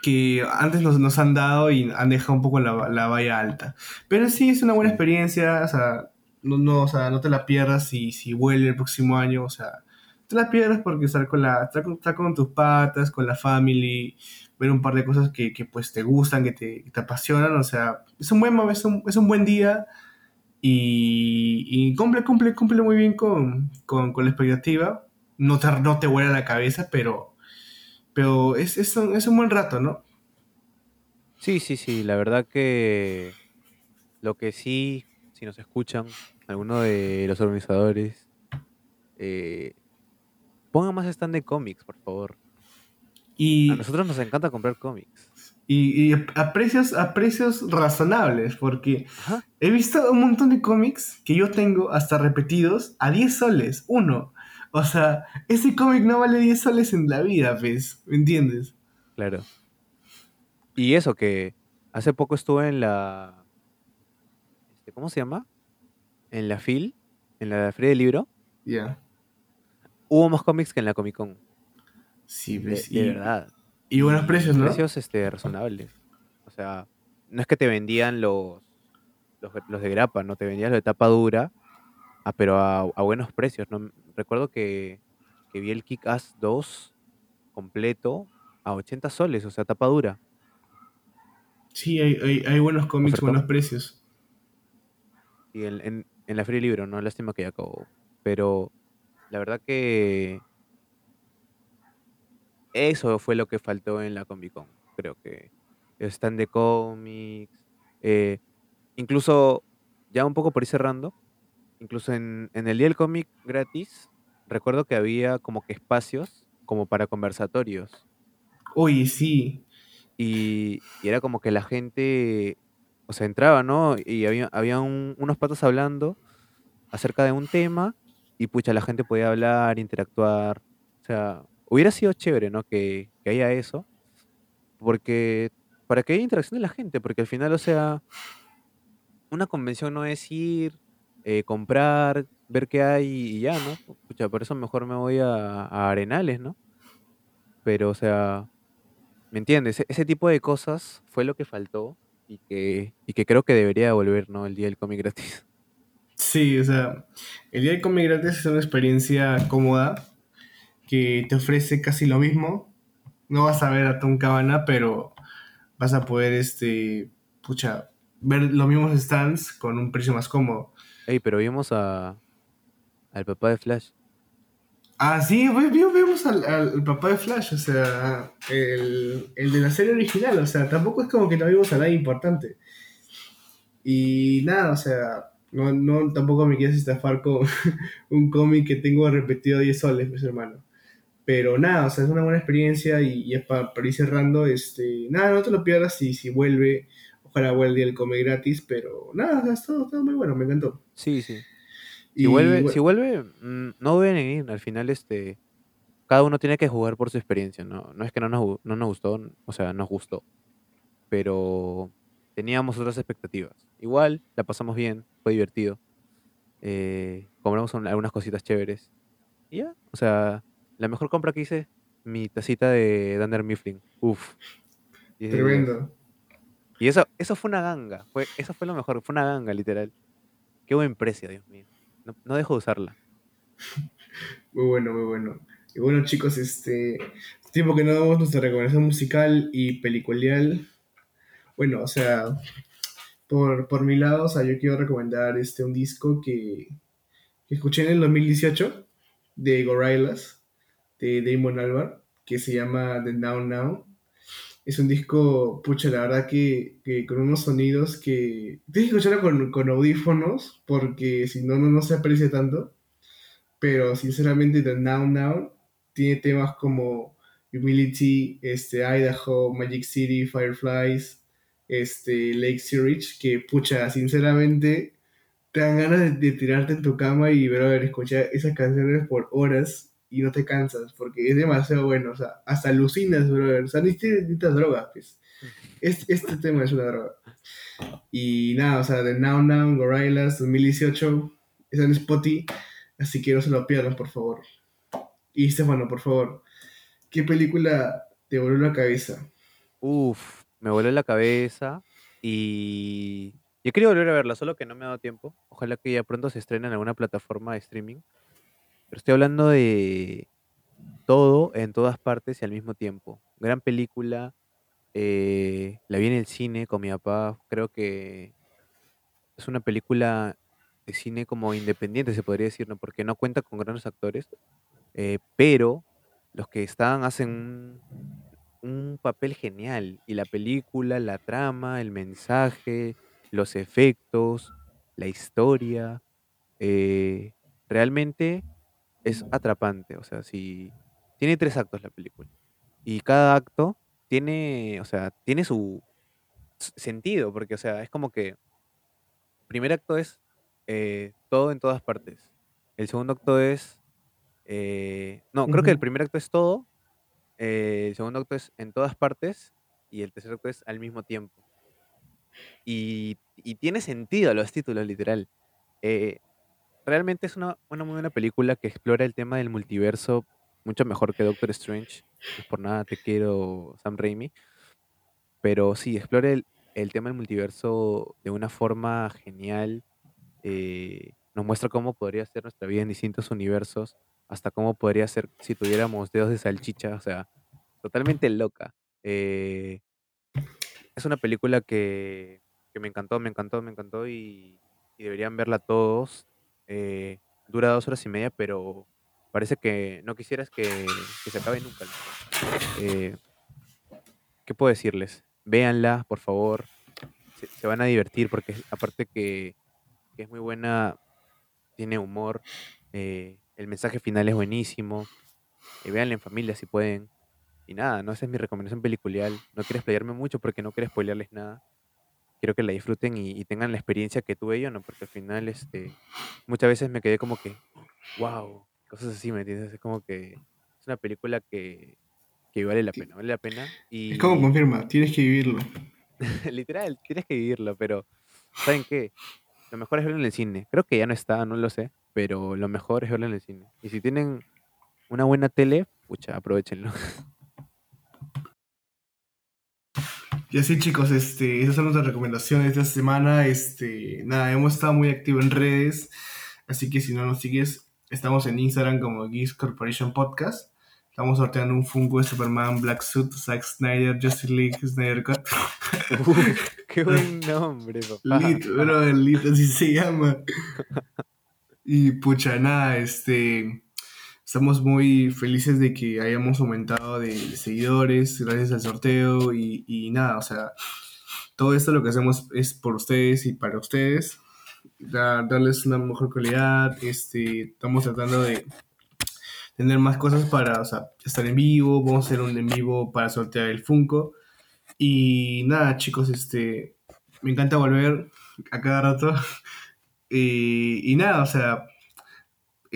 que antes nos, nos han dado y han dejado un poco la, la valla alta. Pero sí, es una buena experiencia, o sea, no, no, o sea, no te la pierdas si, si vuelve el próximo año, o sea, te la pierdas porque estar con, la, estar con, estar con tus patas, con la family, ver un par de cosas que, que, pues te gustan, que te, que te apasionan, o sea, es un buen, es un, es un buen día y, y cumple, cumple, cumple muy bien con, con, con la expectativa. No te, no te vuela la cabeza, pero, pero es, es, un, es un buen rato, ¿no? Sí, sí, sí, la verdad que lo que sí, si nos escuchan, alguno de los organizadores, eh, pongan más stand de cómics, por favor. Y, A nosotros nos encanta comprar cómics. Y, y a, precios, a precios razonables, porque Ajá. he visto un montón de cómics que yo tengo hasta repetidos a 10 soles, uno. O sea, ese cómic no vale 10 soles en la vida, pues, ¿me entiendes? Claro. Y eso que hace poco estuve en la... este, ¿Cómo se llama? En la FIL, en la Feria del Libro. Ya. Hubo más cómics que en la Comic Con. Sí, De, pues, de y- verdad. Y buenos precios, ¿no? precios este, razonables. O sea, no es que te vendían los, los, los de grapa, no te vendían los de tapa dura, ah, pero a, a buenos precios. ¿no? Recuerdo que, que vi el Kick-Ass 2 completo a 80 soles, o sea, tapa dura. Sí, hay, hay, hay buenos cómics, buenos precios. Y en, en, en la del Libro, ¿no? Lástima que ya acabó. Pero la verdad que eso fue lo que faltó en la Comic Con. Creo que el stand de cómics. eh, incluso, ya un poco por ir cerrando, incluso en, en el día del cómic gratis, recuerdo que había como que espacios como para conversatorios. Oye, sí. Y, y era como que la gente, o sea, entraba, ¿no? Y había, había un- unos patos hablando acerca de un tema y pucha, la gente podía hablar, interactuar. O sea, hubiera sido chévere, ¿no? Que, que haya eso. Porque, para que haya interacción de la gente, porque al final, o sea, una convención no es ir, eh, comprar, ver qué hay y ya, ¿no? Pucha, por eso mejor me voy a, a Arenales, ¿no? Pero, o sea, ¿me entiendes? E- Ese tipo de cosas fue lo que faltó y que, y que creo que debería volver, ¿no? El día del cómic gratis. Sí, o sea, el día de cómic gratis es una experiencia cómoda que te ofrece casi lo mismo. No vas a ver a Tom Cabana, pero vas a poder, este, pucha, ver los mismos stands con un precio más cómodo. Ey, pero vimos a, al papá de Flash. Ah, sí, vemos al, al papá de Flash, o sea, el, el de la serie original, o sea, tampoco es como que no vimos a nadie importante. Y nada, o sea, no, no tampoco me quieres estafar con [laughs] un cómic que tengo repetido 10 soles, mis hermanos. Pero nada, o sea, es una buena experiencia y, y es para, ir cerrando, este, nada, no te lo pierdas si, si vuelve, ojalá vuelva el cómic gratis, pero nada, o sea, es todo, todo muy bueno, me encantó. Sí, sí. Y Si vuelve, bueno, si vuelve, mm, no deben ir. Al final, este, cada uno tiene que jugar por su experiencia, ¿no? No es que no nos, no nos gustó, o sea, nos gustó. Pero teníamos otras expectativas. Igual, la pasamos bien, fue divertido. eh, compramos un- algunas cositas chéveres. Y ya, o sea, la mejor compra que hice, mi tacita de Dunder Mifflin. Uf. 10 de 10. tremendo. Y eso, eso fue una ganga. Fue, eso fue lo mejor, fue una ganga, literal. Qué buen precio, Dios mío. No, no dejo de usarla. [laughs] Muy bueno, muy bueno. Y bueno, chicos, este tiempo que no damos nuestra recomendación musical y peliculial. Bueno, o sea, por, por mi lado, o sea, yo quiero recomendar este un disco que, que escuché en el 2018 de Gorillaz, de Damon Albarn, que se llama The Now Now. Es un disco, pucha, la verdad que, que con unos sonidos que... Tienes que escucharlo con, con audífonos, porque si no, no, no se aprecia tanto pero sinceramente The Now Now tiene temas como Humility, este, Idaho, Magic City, Fireflies, este, Lake Zurich, que pucha, sinceramente te dan ganas de, tirarte en tu cama y ver, escuchar esas canciones por horas y no te cansas, porque es demasiado bueno, o sea, hasta alucinas, brother, o sea, ni necesitas droga, pues. Este, este tema es una droga. Y nada, o sea, The Now Now, Gorillaz, 2018, está en Spotify. Así que no se lo pierdan, por favor. Y Stefano, por favor, ¿qué película te voló la cabeza? Uf, me voló la cabeza y yo quería volver a verla, solo que no me ha dado tiempo. Ojalá que ya pronto se estrene en alguna plataforma de streaming. Pero estoy hablando de todo en todas partes y al mismo tiempo. Gran película. eh, la vi en el cine con mi papá. Creo que es una película de cine como independiente, se podría decir, ¿no? Porque no cuenta con grandes actores. eh, pero los que están hacen un, un papel genial. Y la película, la trama, el mensaje, los efectos, la historia, eh, realmente es atrapante. O sea, si tiene tres actos la película. Y cada acto tiene, o sea, tiene su sentido, porque, o sea, es como que primer acto es eh, todo en todas partes. El segundo acto es, eh, no, creo que el primer acto es todo, eh, el segundo acto es en todas partes y el tercer acto es al mismo tiempo. Y, y tiene sentido los títulos, literal. Realmente es una, muy buena película que explora el tema del multiverso mucho mejor que Doctor Strange. Por nada te quiero, Sam Raimi. Pero sí, explora el, tema del multiverso de una forma genial. eh, nos muestra cómo podría ser nuestra vida en distintos universos, hasta cómo podría ser si tuviéramos dedos de salchicha, o sea, totalmente loca. Eh, es una película que, que me encantó, me encantó, me encantó y, y deberían verla todos. Eh, dura dos horas y media, pero parece que no quisieras que, se acabe nunca. Eh, ¿Qué puedo decirles? Véanla, por favor. Se, van a divertir porque aparte que, que es muy buena, tiene humor. eh, el mensaje final es buenísimo. eh, véanla en familia si pueden. Y nada, no esa es mi recomendación peliculial. No quiero explayarme mucho porque no quiero spoilearles nada. Quiero que la disfruten y, y tengan la experiencia que tuve yo, ¿no? Porque al final, este, muchas veces me quedé como que, wow, cosas así, ¿me entiendes? Es como que es una película que, que vale la pena, vale la pena. Y Es como confirma, tienes que vivirlo. [laughs] literal, tienes que vivirlo, pero ¿saben qué? Lo mejor es verlo en el cine. Creo que ya no está, no lo sé, pero lo mejor es verlo en el cine. Y si tienen una buena tele, pucha, aprovechenlo. [laughs] Y así chicos, este, esas son nuestras recomendaciones de esta semana. Este, nada, hemos estado muy activos en redes, así que si no nos sigues, estamos en Instagram como Geeks Corporation Podcast. Estamos sorteando un Funko de Superman, Black Suit, Zack Snyder, Justice League, Snyder Cut. [laughs] Qué buen nombre, papá. Lit, bro, el Lit así se llama. Y pucha, nada, este. Estamos muy felices de que hayamos aumentado de, seguidores gracias al sorteo y, y nada, o sea, todo esto lo que hacemos es por ustedes y para ustedes, dar- darles una mejor calidad, este, estamos tratando de tener más cosas para, o sea, estar en vivo, vamos a hacer un en vivo para sortear el Funko. Y nada, chicos, este, me encanta volver a cada rato. [laughs] Y, y nada, o sea,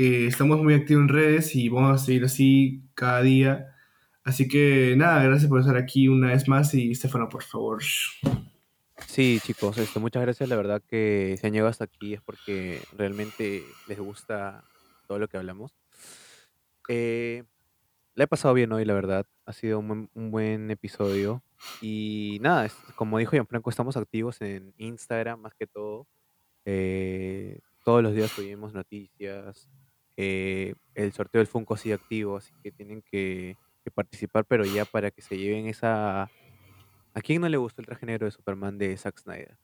eh, estamos muy activos en redes y vamos a seguir así cada día. Así que nada, gracias por estar aquí una vez más y Estefano, por favor. Sí, chicos, este, muchas gracias. La verdad que se han llegado hasta aquí es porque realmente les gusta todo lo que hablamos. Eh, la he pasado bien hoy, la verdad. Ha sido un buen, episodio. Y nada, como dijo Gianfranco, estamos activos en Instagram más que todo. Eh, todos los días subimos noticias. Eh, el sorteo del Funko sigue activo, así que tienen que, participar, pero ya para que se lleven esa... ¿A quién no le gustó el traje negro de Superman de Zack Snyder?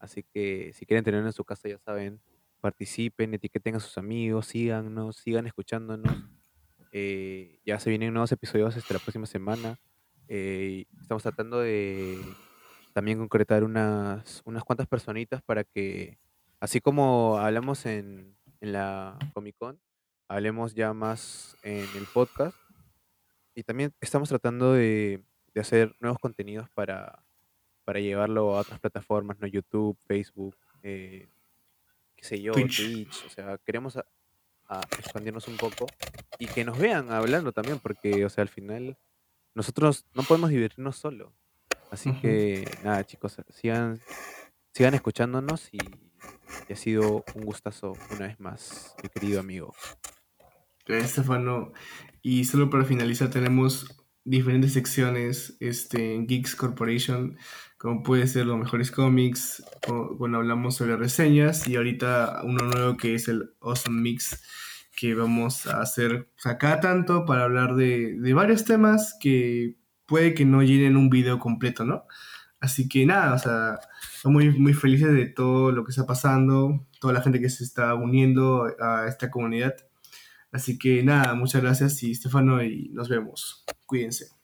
Así que si quieren tenerlo en su casa, ya saben, participen, etiqueten a sus amigos, síganos, sigan escuchándonos. Eh, ya se vienen nuevos episodios hasta la próxima semana. Eh, estamos tratando de también concretar unas, unas cuantas personitas para que, así como hablamos en, en la Comic Con, hablemos ya más en el podcast. Y también estamos tratando de, de hacer nuevos contenidos para, para llevarlo a otras plataformas, ¿no? YouTube, Facebook, eh, qué sé yo, Twitch. Twitch. O sea, queremos a- a expandirnos un poco y que nos vean hablando también, porque, o sea, al final nosotros no podemos divertirnos solo. Así que, nada, chicos, sigan, sigan escuchándonos y, y ha sido un gustazo una vez más, mi querido amigo. Estefano. Y solo para finalizar, tenemos diferentes secciones este, en Geeks Corporation, como puede ser los mejores cómics, cuando hablamos sobre reseñas, y ahorita uno nuevo que es el Awesome Mix, que vamos a hacer sea, cada tanto para hablar de, de varios temas que puede que no llenen un video completo, ¿no? Así que nada, o sea, estamos muy, muy felices de todo lo que está pasando, toda la gente que se está uniendo a esta comunidad. Así que nada, muchas gracias y Stefano y nos vemos. Cuídense.